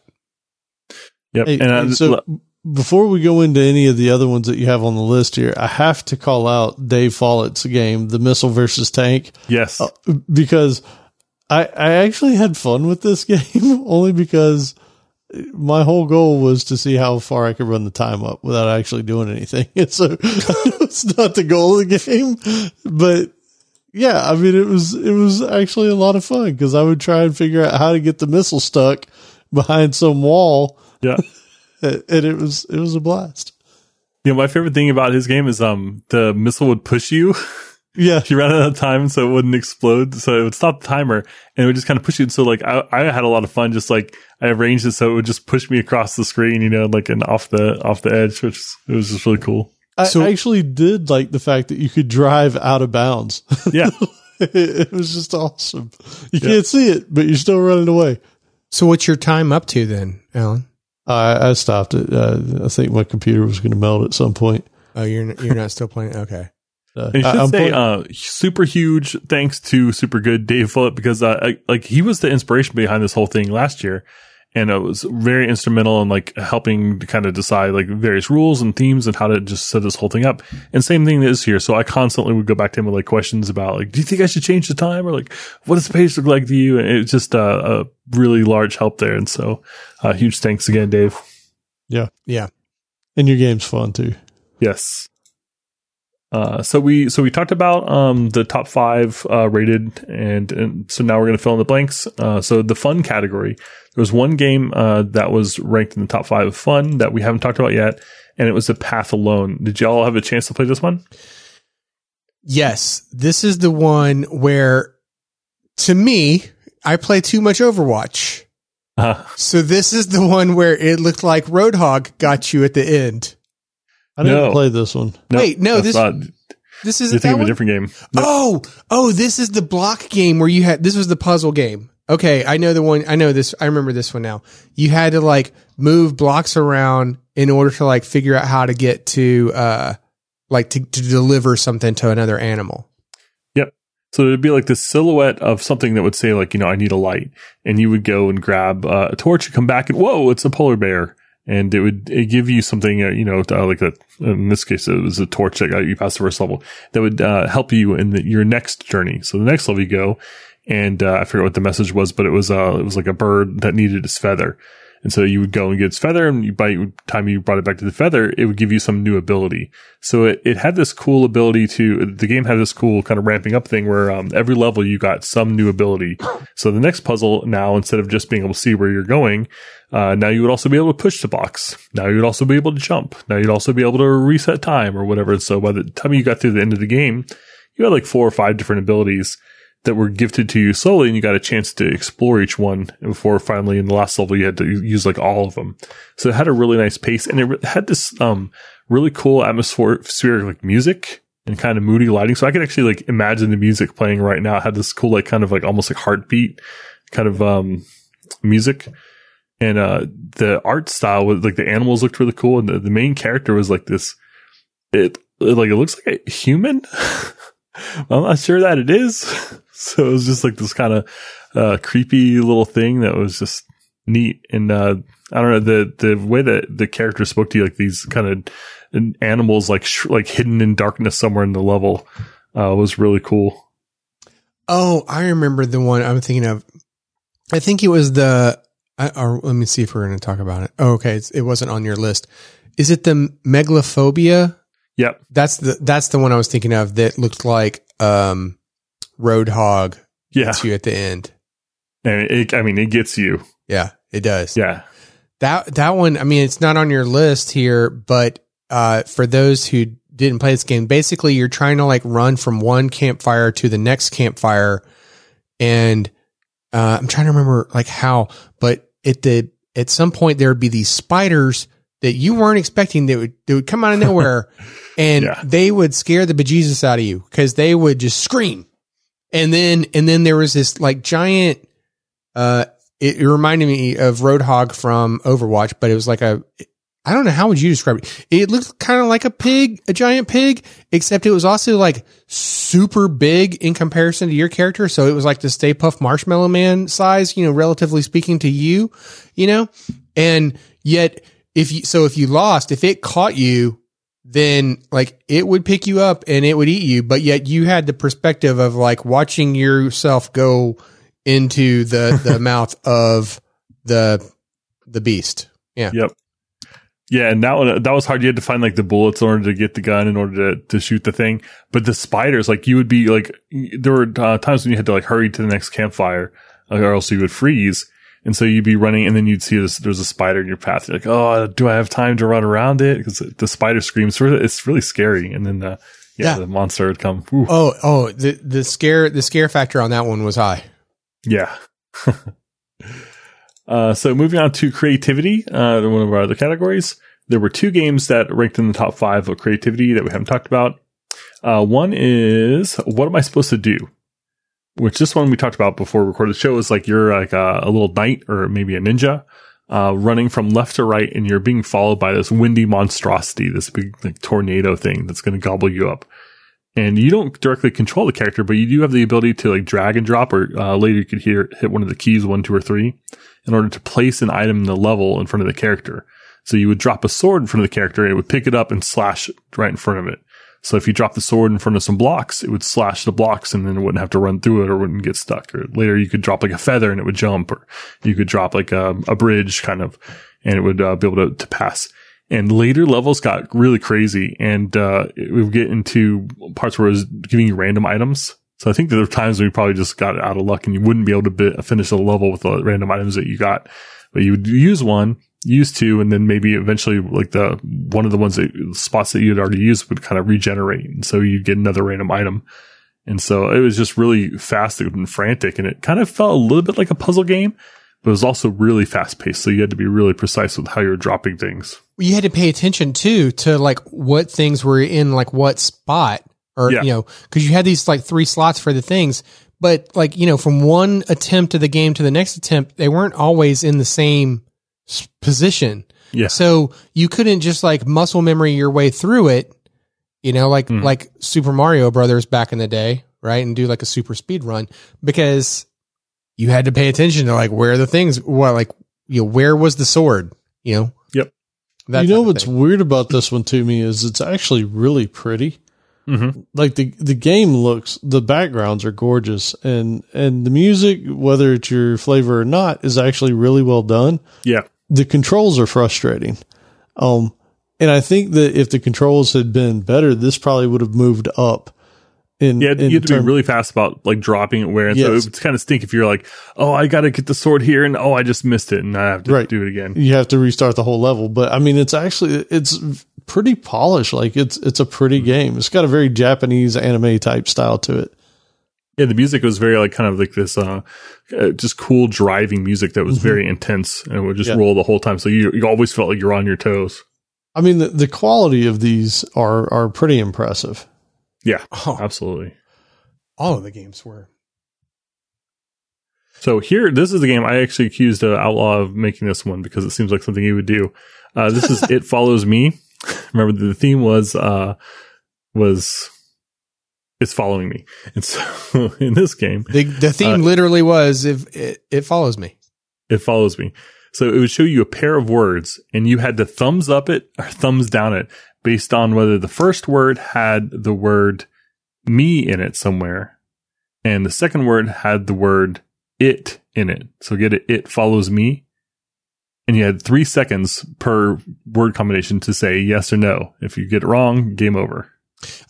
Yep. Hey, and uh, so before we go into any of the other ones that you have on the list here, I have to call out Dave Follett's game, the missile versus tank, yes. uh, because I I actually had fun with this game only because my whole goal was to see how far I could run the time up without actually doing anything. And so it's not the goal of the game, but yeah, I mean it was it was actually a lot of fun because I would try and figure out how to get the missile stuck behind some wall yeah. and it was it was a blast. Yeah, my favorite thing about his game is um the missile would push you. Yeah, you ran out of time so it wouldn't explode. So it would stop the timer and it would just kind of push you. So like I, I had a lot of fun just like I arranged it so it would just push me across the screen, you know, like and off the off the edge, which it was just really cool. I So- actually did like the fact that you could drive out of bounds. Yeah. it was just awesome. You can't see it, but you're still running away. So what's your time up to then, Allen? I, I stopped it. Uh, I think my computer was going to melt at some point. Oh, you're you're not still playing. Okay. Uh, And you should I'm say, play- uh, super huge thanks to super good Dave Follett because, uh, I, like he was the inspiration behind this whole thing last year. And it was very instrumental in like helping to kind of decide like various rules and themes and how to just set this whole thing up. And same thing is here. So I constantly would go back to him with like questions about like, do you think I should change the time or like, what does the page look like to you? And it's just uh, a really large help there. And so, uh, huge thanks again, Dave. Yeah. Yeah. And your game's fun too. Yes. Uh, so we so we talked about um, the top five uh, rated, and, and so now we're going to fill in the blanks. Uh, so the fun category, there was one game uh, that was ranked in the top five of fun that we haven't talked about yet, and it was the Path Alone. Did y'all have a chance to play this one? Yes, this is the one where, to me, I play too much Overwatch. Uh, So this is the one where it looked like Roadhog got you at the end. I didn't No. play this one. no, Wait, no, this- not, This is you're thinking of a different game. Oh, oh, this is the block game where you had this was the puzzle game. Okay, I know the one. I know this. I remember this one now. You had to like move blocks around in order to like figure out how to get to uh like to, to deliver something to another animal. Yep. So it'd be like this silhouette of something that would say like, you know, I need a light. And you would go and grab uh, a torch and come back and whoa, it's a polar bear. And it would it give you something, uh, you know, uh, like a, in this case, it was a torch that got you past the first level that would uh, help you in the, your next journey. So the next level you go and uh, I forget what the message was, but it was, uh, it was like a bird that needed its feather. And so you would go and get its feather, and by the time you brought it back to the feather, it would give you some new ability. So it, it had this cool ability to, the game had this cool kind of ramping up thing where um, every level you got some new ability. So the next puzzle now, instead of just being able to see where you're going, uh, now you would also be able to push the box. Now you would also be able to jump. Now you'd also be able to reset time or whatever. And So by the time you got through the end of the game, you had like four or five different abilities that were gifted to you slowly and you got a chance to explore each one before finally in the last level you had to use like all of them. So it had a really nice pace and it had this, um, really cool atmospheric like music and kind of moody lighting. So I could actually like imagine the music playing right now. It had this cool, like kind of like almost like heartbeat kind of, um, music. And, uh, the art style was like the animals looked really cool. And the, the main character was like this, it, like, it looks like a human. I'm not sure that it is. So it was just like this kind of uh, creepy little thing that was just neat. And uh, I don't know the the way that the character spoke to you, like these kind of animals, like sh- like hidden in darkness somewhere in the level, uh, was really cool. Oh, I remember the one I'm thinking of. I think it was the. I, or let me see if we're going to talk about it. Oh, okay, it's, it wasn't on your list. Is it the megalophobia? Yep. That's the that's the one I was thinking of that looked like um, Roadhog Yeah. to you at the end. And it, I mean, it gets you. Yeah, it does. Yeah. That that one, I mean, it's not on your list here, but uh, for those who didn't play this game, basically you're trying to like run from one campfire to the next campfire, and uh, I'm trying to remember like how, but at the at some point there would be these spiders that you weren't expecting that would that would come out of nowhere, and Yeah. they would scare the bejesus out of you because they would just scream, and then and then there was this like giant uh it, it reminded me of Roadhog from Overwatch, but it was like a I don't know how would you describe it. It looked kind of like a pig, a giant pig, except it was also like super big in comparison to your character. So it was like the Stay Puft Marshmallow Man size, you know, relatively speaking to you, you know, and yet if you so if you lost, if it caught you, then like it would pick you up and it would eat you, but yet you had the perspective of like watching yourself go into the the mouth of the the beast. Yeah. Yep. Yeah, and that one that was hard. You had to find like the bullets in order to get the gun in order to, to shoot the thing. But the spiders, like you would be like, there were uh, times when you had to like hurry to the next campfire, uh, or else you would freeze. And so you'd be running, and then you'd see this. There's a spider in your path. You're like, oh, do I have time to run around it? Because the spider screams. It's really scary. And then the yeah, Yeah. the monster would come. Ooh, Oh, oh, the the scare the scare factor on that one was high. Yeah. uh, so moving on to creativity, uh, one of our other categories, there were two games that ranked in the top five of creativity that we haven't talked about. Uh, one is What Am I Supposed to Do? Which this one we talked about before we recorded the show is like you're like a, a little knight or maybe a ninja, uh, running from left to right and you're being followed by this windy monstrosity, this big like tornado thing that's going to gobble you up. and you don't directly control the character, but you do have the ability to like drag and drop, or uh, later you could hear hit one of the keys, one, two, or three, in order to place an item in the level in front of the character. So you would drop a sword in front of the character, and it would pick it up and slash right in front of it. So if you drop the sword in front of some blocks, it would slash the blocks and then it wouldn't have to run through it or wouldn't get stuck. Or later you could drop like a feather and it would jump or you could drop like a, a bridge kind of and it would uh, be able to, to pass. And later levels got really crazy and, uh, we would get into parts where it was giving you random items. So I think there were times when you probably just got out of luck and you wouldn't be able to bi- finish the level with the random items that you got, but you would use one used to, and then maybe eventually like the one of the ones that spots that you had already used would kind of regenerate, and so you'd get another random item. And so it was just really fast and frantic, and it kind of felt a little bit like a puzzle game, but it was also really fast paced. So you had to be really precise with how you're dropping things. You had to pay attention too to like what things were in like what spot or, Yeah. you know, cause you had these like three slots for the things, but like, you know, from one attempt of the game to the next attempt, they weren't always in the same position. Yeah. So you couldn't just like muscle memory your way through it, you know, like Mhm. like Super Mario Brothers back in the day, right? And do like a super speed run because you had to pay attention to like where the things what like you know, where was the sword, you know? Yep. That you know what's thing. weird about this one to me is it's actually really pretty. Mm-hmm. Like the the game looks, the backgrounds are gorgeous, and and the music, whether it's your flavor or not, is actually really well done. Yeah. The controls are frustrating, um, and I think that if the controls had been better, this probably would have moved up. In Yeah, in you have to be really fast about like dropping it where, and so it's kind of stink if you're like, oh, I got to get the sword here, and oh, I just missed it, and I have to Right. do it again. you have to restart the whole level. But I mean, it's actually it's pretty polished. Like it's it's a pretty Mm-hmm. game. It's got a very Japanese anime type style to it. Yeah, the music was very like kind of like this, uh, uh just cool driving music that was very intense and would just Mm-hmm. Yeah. roll the whole time. So you you always felt like you're on your toes. I mean, the, the quality of these are are pretty impressive. Yeah, Oh, absolutely. all of the games were. So here, this is the game I actually accused uh, Outlaw of making this one because it seems like something he would do. Uh, this is It Follows Me. Remember the theme was, uh, was, it's following me. And so in this game, The the theme Uh, literally was if it, it follows me. it follows me. So it would show you a pair of words and you had to thumbs up it or thumbs down it based on whether the first word had the word me in it somewhere and the second word had the word it in it. So get it, it follows me. And you had three seconds per word combination to say yes or no. If you get it wrong, game over.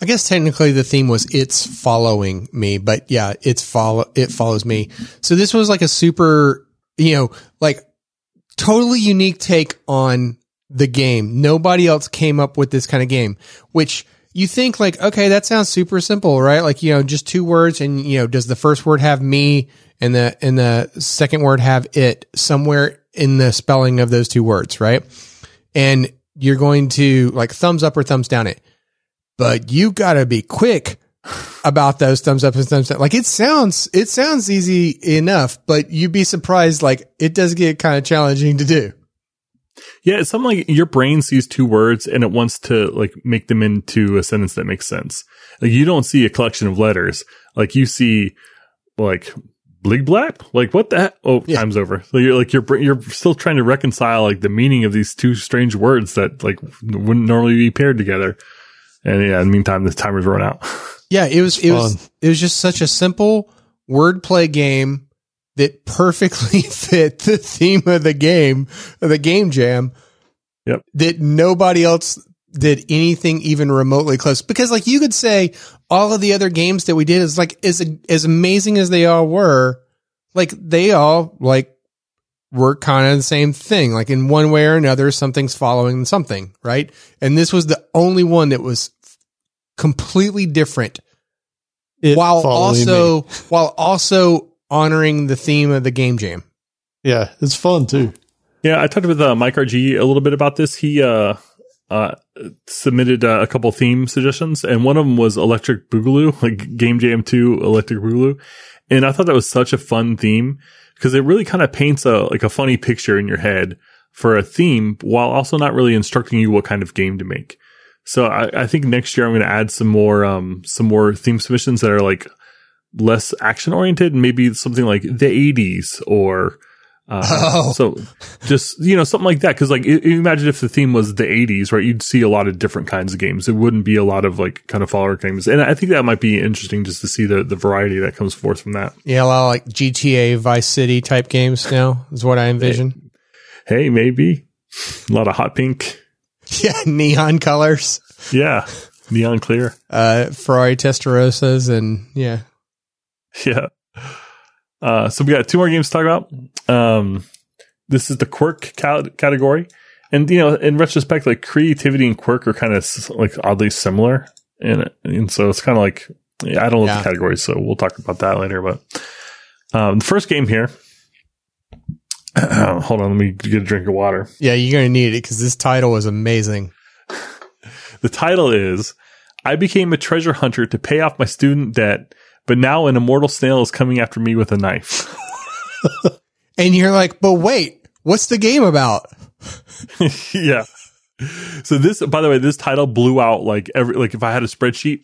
I guess technically the theme was it's following me, but yeah, it's follow it follows me. So this was like a super, you know, like totally unique take on the game. Nobody else came up with this kind of game, which you think like, okay, that sounds super simple, right? Like, you know, just two words and, you know, does the first word have me and the, and the second word have it somewhere in the spelling of those two words, right? And you're going to like thumbs up or thumbs down it but you gotta be quick about those thumbs up and thumbs down. Like it sounds, it sounds easy enough, but you'd be surprised. Like it does get kind of challenging to do. Yeah, it's something like your brain sees two words and it wants to like make them into a sentence that makes sense. Like you don't see a collection of letters. Like you see like blig blap. Like what the heck? Oh, Yeah. time's over. So you're like you're you're still trying to reconcile like the meaning of these two strange words that like wouldn't normally be paired together. And yeah, in the meantime, the timer's run out. Yeah, it was, it was, fun. it was just such a simple wordplay game that perfectly fit the theme of the game, of the game jam. Yep. That nobody else did anything even remotely close. Because like you could say all of the other games that we did is like, as, as amazing as they all were, like they all like were kind of the same thing. Like in one way or another, something's following something, right? And this was the only one that was completely different It while also me. while also honoring the theme of the game jam. yeah, it's fun too. Yeah, I talked with uh, Mike RG a little bit about this. He uh, uh, submitted uh, a couple theme suggestions, and one of them was Electric Boogaloo, like Game Jam 2 Electric Boogaloo. And I thought that was such a fun theme because it really kind of paints a like a funny picture in your head for a theme while also not really instructing you what kind of game to make. So I, I think next year I'm going to add some more, um, some more theme submissions that are like less action oriented maybe something like the 80s or, uh, Oh. so just, you know, something like that. Cause like, imagine if the theme was the 80s, right? You'd see a lot of different kinds of games. It wouldn't be a lot of like kind of follower games. And I think that might be interesting just to see the, the variety that comes forth from that. Yeah, a lot of like GTA Vice City type games now is what I envision. Hey, maybe a lot of hot pink. Yeah, neon colors, Yeah. Neon clear. uh, Ferrari Testarossas, and yeah. Yeah. Uh, so we got two more games to talk about. Um, this is the quirk cal- category. And, you know, in retrospect, like creativity and quirk are kind of s- like oddly similar. And, and so it's kind of like, yeah, I don't know Yeah. the categories, so we'll talk about that later. But, um, the first game here, hold on, let me get a drink of water. Yeah, you're going to need it because this title is amazing. The title is I became a treasure hunter to pay off my student debt, but now an immortal snail is coming after me with a knife. And you're like, but wait, what's the game about? yeah. So this, by the way, this title blew out like every like if I had a spreadsheet,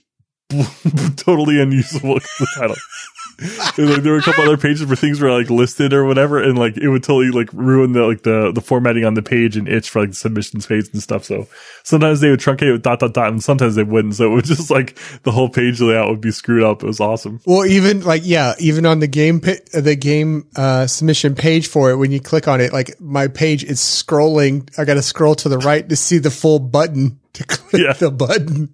totally unusable title. Like there were a couple other pages where things were like listed or whatever, and like it would totally like ruin the like the the formatting on the page and itch for like the submission space and stuff. So sometimes they would truncate it with dot dot dot, and sometimes they wouldn't. So it was just like the whole page layout would be screwed up. It was awesome. Well, even like, yeah, even on the game, the game, uh, submission page for it, when you click on it, like my page is scrolling. I got to scroll to the right to see the full button to click Yeah. the button.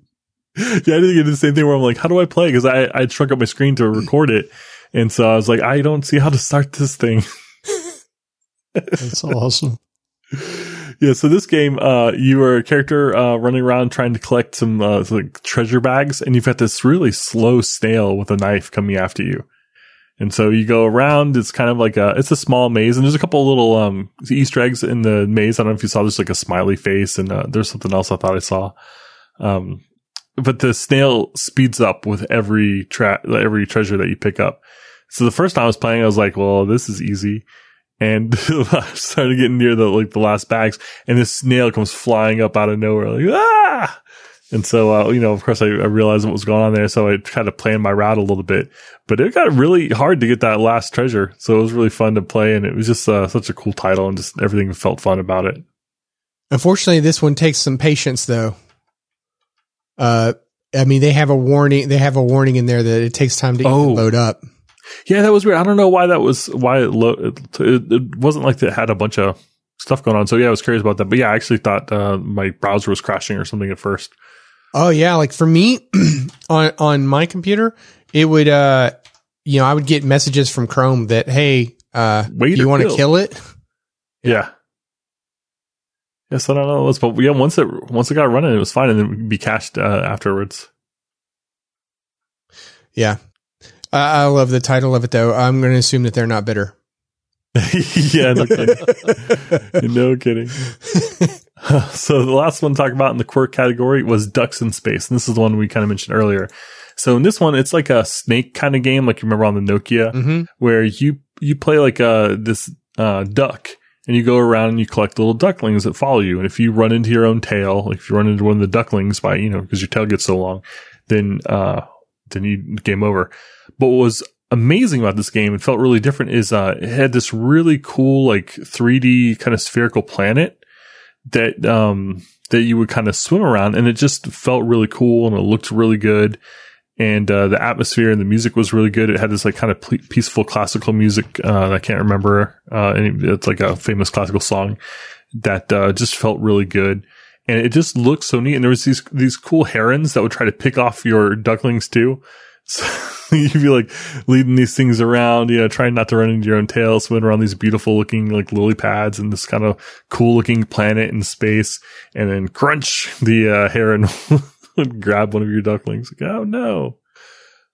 Yeah, I did get the same thing where I'm like, how do I play? Because I I shrunk up my screen to record it, and so I was like, I don't see how to start this thing. That's awesome. yeah, so this game, uh, you are a character uh, running around trying to collect some uh, like treasure bags, and you've got this really slow snail with a knife coming after you. And so you go around. It's kind of like a it's a small maze, and there's a couple of little um Easter eggs in the maze. I don't know if you saw. There's like a smiley face, and uh, there's something else I thought I saw. Um, but the snail speeds up with every tra- every treasure that you pick up. So the first time I was playing, I was like, "Well, this is easy." And I started getting near the like the last bags, and this snail comes flying up out of nowhere, like ah! And so, uh, you know, of course, I, I realized what was going on there, so I kind of planned my route a little bit. But it got really hard to get that last treasure, so it was really fun to play, and it was just uh, such a cool title, and just everything felt fun about it. Unfortunately, this one takes some patience though. Uh, I mean, they have a warning. They have a warning in there that it takes time to even Oh. load up. Yeah, that was weird. I don't know why that was why it, lo- it, it, it wasn't like it had a bunch of stuff going on. So yeah, I was curious about that. But yeah, I actually thought uh, my browser was crashing or something at first. Oh yeah, like for me on on my computer, it would uh you know, I would get messages from Chrome that hey, uh do you want to kill. kill it? Yeah. Yes, I don't know. Let's, but yeah, once it once it got running, it was fine, and then it would be cached uh, afterwards. Yeah. I I love the title of it though. I'm going to assume that they're not bitter. yeah, no kidding. no kidding. so the last one to talk about in the quirk category was Ducks in Space, and this is the one we kind of mentioned earlier. So in this one, it's like a snake kind of game, like you remember on the Nokia, hmm where you you play like uh this uh duck, and you go around and you collect little ducklings that follow you. And if you run into your own tail, like if you run into one of the ducklings by you know because your tail gets so long, then uh then you game over. But what was amazing about this game, it felt really different, is uh it had this really cool like 3D kind of spherical planet that um that you would kind of swim around, and it just felt really cool and it looked really good. And uh, the atmosphere and the music was really good. It had this like kind of ple- peaceful classical music. Uh, I can't remember. Uh, it's like a famous classical song that uh, just felt really good and it just looked so neat. And there was these these cool herons that would try to pick off your ducklings too. So you'd be like leading these things around, you know, trying not to run into your own tail, swimming around these beautiful looking like lily pads and this kind of cool looking planet in space. And then crunch, the uh, heron would grab one of your ducklings. Like, oh no.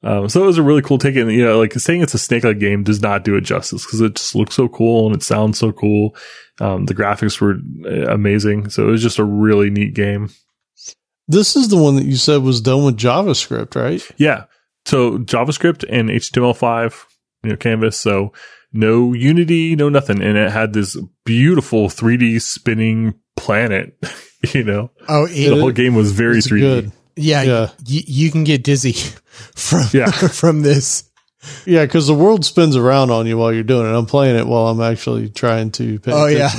Um, so it was a really cool take. And, you know, like saying it's a snake like game does not do it justice because it just looks so cool and it sounds so cool. Um, the graphics were uh, amazing. So it was just a really neat game. This is the one that you said was done with JavaScript, right? Yeah. So JavaScript and HTML5, you know, Canvas. So no Unity, no nothing. And it had this beautiful 3D spinning planet You know, Oh, the whole game was very It's 3D. good. yeah. Yeah. You, you can get dizzy from Yeah. from this. Yeah, because the world spins around on you while you're doing it. I'm playing it while I'm actually trying to pay Oh yeah.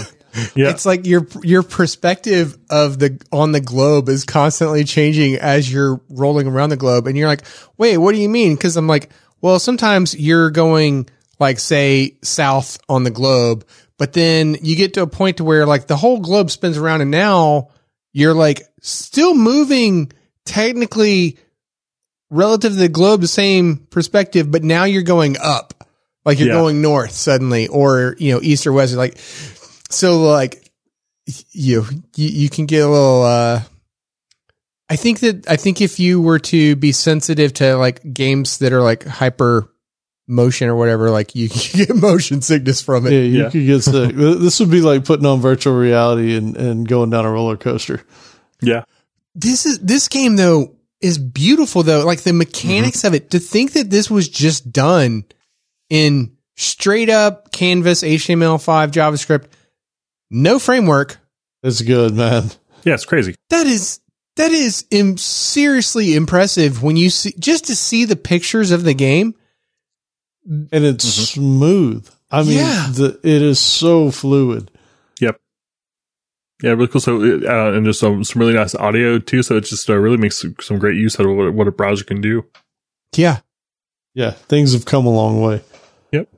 Yeah, It's like your your perspective of the on the globe is constantly changing as you're rolling around the globe, and you're like, "Wait, what do you mean?" Because I'm like, "Well, sometimes you're going like say south on the globe, but then you get to a point to where like the whole globe spins around, and now you're like still moving technically relative to the globe, the same perspective, but now you're going up, like you're Yeah. going north suddenly, or you know east or west, like." so like you you, you can get a little uh I think that I think if you were to be sensitive to like games that are like hyper motion or whatever, like you can get motion sickness from it. Yeah, you Yeah. could get sick. this would be like putting on virtual reality and, and going down a roller coaster. yeah, This is this game though is beautiful though. Like the mechanics mm-hmm. of it. To think that this was just done in straight up Canvas HTML5 JavaScript, no framework. It's good, man. yeah. It's crazy. That is that is Im- seriously impressive when you see just to see the pictures of the game. And it's smooth. I mean, Yeah. the, it is so fluid. Yep. Yeah, really cool. So, uh, and there's some, some really nice audio too. So it just uh, really makes some- great use out of what, what a browser can do. Yeah, Yeah, things have come a long way. Yep.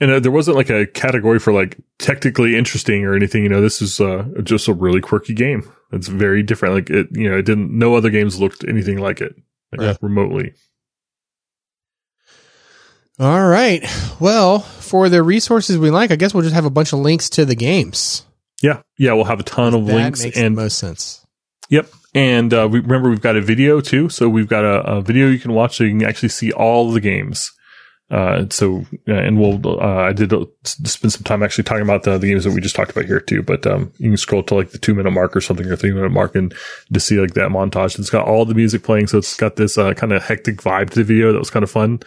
And uh, there wasn't like a category for like technically interesting or anything. You know, this is uh, just a really quirky game. It's very different. Like it, you know, it didn't. No other games looked anything like it, like Yeah. remotely. All right. Well, for the resources we like, I guess we'll just have a bunch of links to the games. Yeah, yeah. We'll have a ton of that links makes and the most sense. Yep. And uh, we remember we've got a video too. So we've got a, a video you can watch so you can actually see all the games. Uh, so, uh, and we'll, uh, I did uh, spend some time actually talking about the, the games that we just talked about here too. But, um, you can scroll to like the two minute mark or something or three minute mark and to see like that montage. It's got all the music playing. So it's got this, uh, kind of hectic vibe to the video that was kind of fun.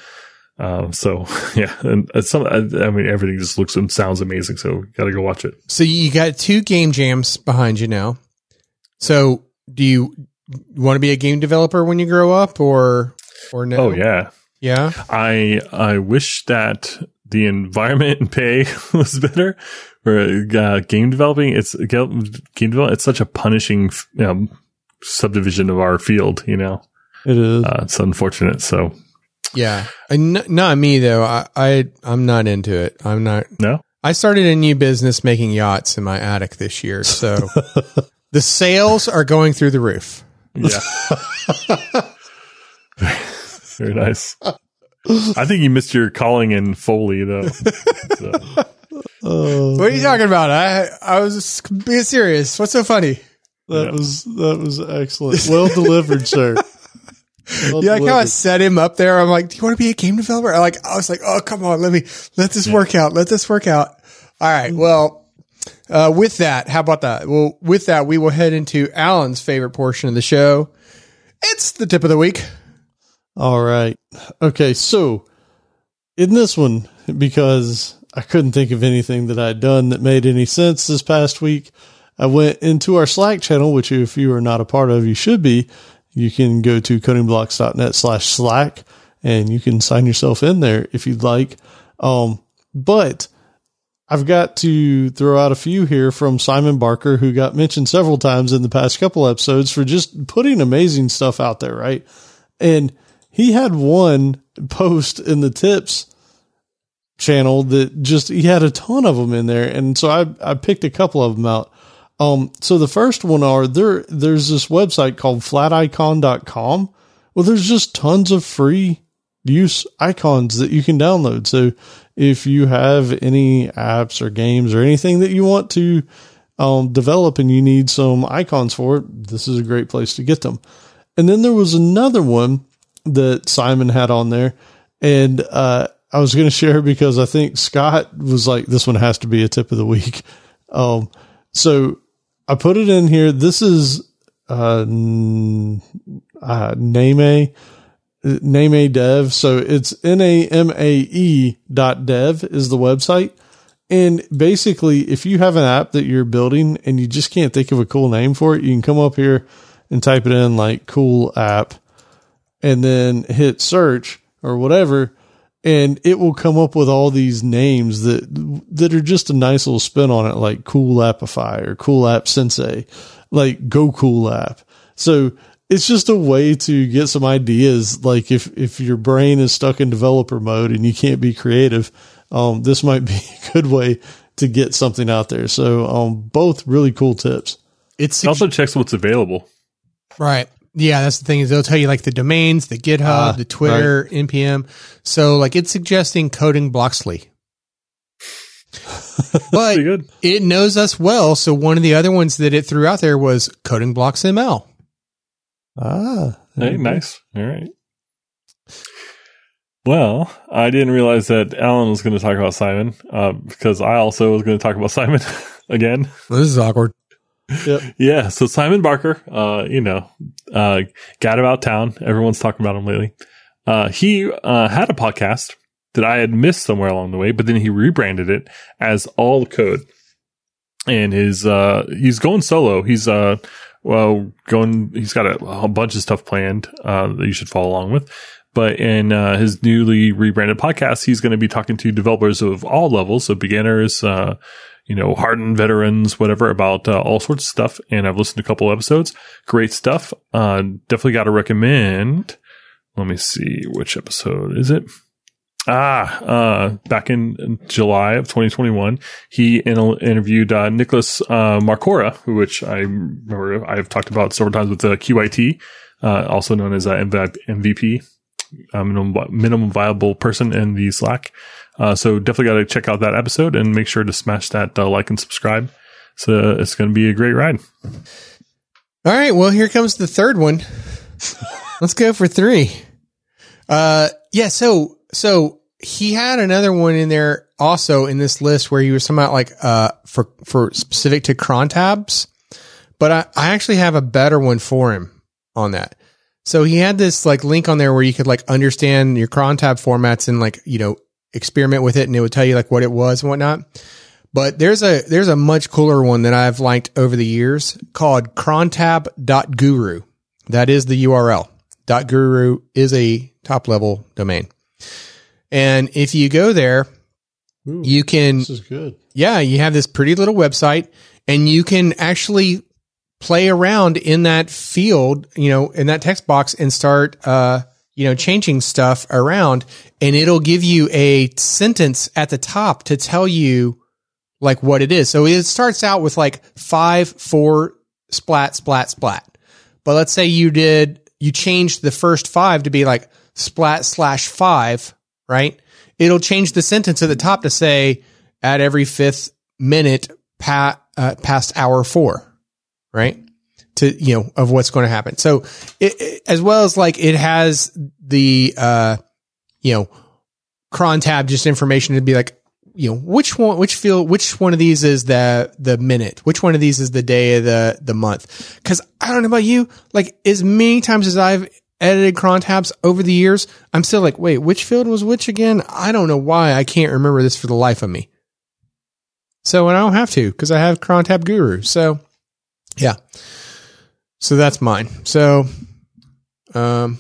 Um, so yeah, and it's some, I, I mean, everything just looks and sounds amazing. So you got to go watch it. So you got two game jams behind you now. So do you want to be a game developer when you grow up, or or no? Oh yeah. yeah. I I wish that the environment and pay was better. For uh, game developing, it's game development. It's such a punishing um, subdivision of our field. You know, It is. uh, it's unfortunate. So Yeah, And not me though. I, I I'm not into it. I'm not. no, I started a new business making yachts in my attic this year, so the sales are going through the roof. yeah, very nice. I think you missed your calling in Foley though. So, Oh, What are you talking about? I I was being serious. What's so funny? that Yeah. was that was excellent. Well delivered, sir. Well Yeah, I kind delivered. of set him up there. I'm like, "Do you want to be a game developer?" I like, I was like, "Oh, come on, let me let this work out. Let this work out." All right. Well, uh, with that, how about that? Well, with that, we will head into Allen's favorite portion of the show. It's the tip of the week. All right. Okay. So in this one, because I couldn't think of anything that I'd done that made any sense this past week, I went into our Slack channel, which if you are not a part of, you should be. You can go to codingblocks.net slash Slack and you can sign yourself in there if you'd like. Um, but I've got to throw out a few here from Simon Barker, who got mentioned several times in the past couple episodes for just putting amazing stuff out there, right? And he had one post in the tips channel that just he had a ton of them in there and so i i picked a couple of them out um so the first one are there there's this website called flaticon.com well there's just tons of free use icons that you can download. So if you have any apps or games or anything that you want to um, develop and you need some icons for it this is a great place to get them. And then there was another one that Simon had on there, and uh, I was going to share because I think Scott was like, "This one has to be a tip of the week." Um, so I put it in here. This is uh, uh, Name Name Dev. So it's N A M A E dot dev is the website, And basically, if you have an app that you're building and you just can't think of a cool name for it, you can come up here and type it in like cool app and then hit search or whatever. And it will come up with all these names that, that are just a nice little spin on it, like cool appify or cool app sensei, like go cool app. So it's just a way to get some ideas. Like if, if your brain is stuck in developer mode and you can't be creative, um, this might be a good way to get something out there. So, um, both really cool tips. It's It also checks what's available. Right. Yeah, that's the thing is they'll tell you like the domains, the GitHub, Ah, the Twitter, npm. So like it's suggesting coding Bloxley. but good. it knows us well. So one of the other ones that it threw out there was coding blocks ML. Ah, Hey, nice. All right. Well, I didn't realize that Allen was going to talk about Simon uh, because I also was going to talk about Simon again. Well, this is awkward. Yep. Yeah. So Simon Barker, uh, you know, uh, got about town. Everyone's talking about him lately. Uh, he uh, had a podcast that I had missed somewhere along the way, but then he rebranded it as All Code. And his uh, he's going solo. He's uh, well going. He's got a, a bunch of stuff planned uh, that you should follow along with. But in uh, his newly rebranded podcast, he's going to be talking to developers of all levels, so beginners, uh, you know, hardened veterans, whatever, about uh, all sorts of stuff. And I've listened to a couple episodes. Great stuff. Uh, definitely got to recommend. Let me see which episode is it. Ah, uh, back in July of 2021, he in- interviewed uh, Nicholas uh, Marcora, which I remember I've talked about several times with the QIT, uh, also known as uh, MVP, uh, minimum, minimum viable person in the Slack. Uh, so definitely got to check out that episode and make sure to smash that uh, like and subscribe. So it's going to be a great ride. All right. Well, here comes the third one. Let's go for three. Uh, yeah. So, so he had another one in there also in this list where he was about like, uh, for, for specific to cron tabs, but I, I actually have a better one for him on that. So he had this like link on there where you could like understand your cron tab formats and like, you know, experiment with it and it would tell you like what it was and whatnot. But there's a there's a much cooler one that I've liked over the years called crontab.guru. That is the URL. Dot .guru is a top level domain. And if you go there, Ooh, you can this is good. yeah, you have this pretty little website and you can actually play around in that field, you know, in that text box and start, uh, you know, changing stuff around and it'll give you a sentence at the top to tell you like what it is. So it starts out with like five, four, splat, splat, splat. But let's say you did, you changed the first five to be like splat slash five, right? It'll change the sentence at the top to say at every fifth minute pa- uh, past hour four, right? To, you know, of what's going to happen. So it, it- as well as like it has the, uh, you know, cron tab, just information to be like, you know, which one, which field, which one of these is the, the minute, which one of these is the day of the, the month. Cause I don't know about you, like as many times as I've edited cron tabs over the years, I'm still like, wait, which field was which again? I don't know why I can't remember this for the life of me. So, and I don't have to because I have cron tab guru. So yeah. So that's mine. So, um,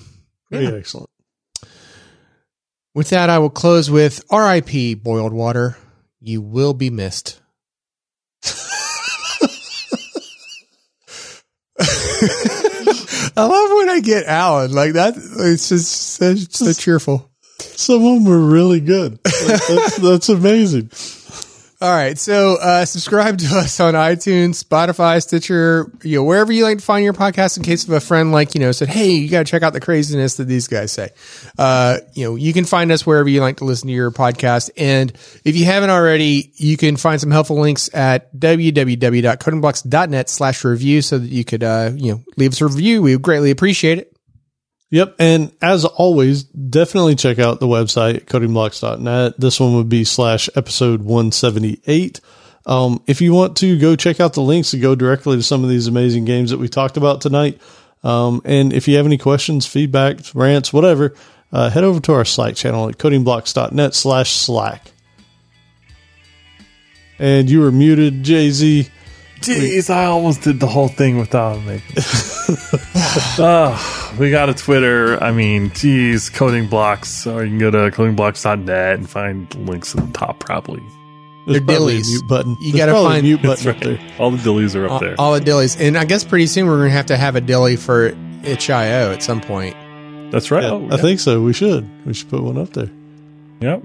Yeah. excellent. with that, I will close with RIP boiled water. You will be missed. I love when I get Allen like that. It's just so, so cheerful. Some of them were really good. That's, that's amazing. All right. So, uh, subscribe to us on iTunes, Spotify, Stitcher, you know, wherever you like to find your podcast in case of a friend like, you know, said, Hey, you got to check out the craziness that these guys say. Uh, you know, you can find us wherever you like to listen to your podcast. And if you haven't already, you can find some helpful links at www.codingblocks.net slash review so that you could, uh, you know, leave us a review. We would greatly appreciate it. Yep. And as always, definitely check out the website, codingblocks.net. This one would be slash episode 178. Um, if you want to go check out the links to go directly to some of these amazing games that we talked about tonight. Um, and if you have any questions, feedback, rants, whatever, uh, head over to our Slack channel at codingblocks.net slash Slack. And you were muted, Jay Z. Jeez, I almost did the whole thing without making. oh, ah, we got a Twitter. I mean, geez, coding blocks. Or you can go to codingblocks.net and find links at the top, probably. There's They're a dillies. mute button. You gotta find- mute That's button up right. there. All the dillies are up all, there. all the dillies. And I guess pretty soon we're going to have to have a dilly for itch.io at some point. That's right. Yeah, oh, I yeah. think so. We should. We should put one up there. Yep.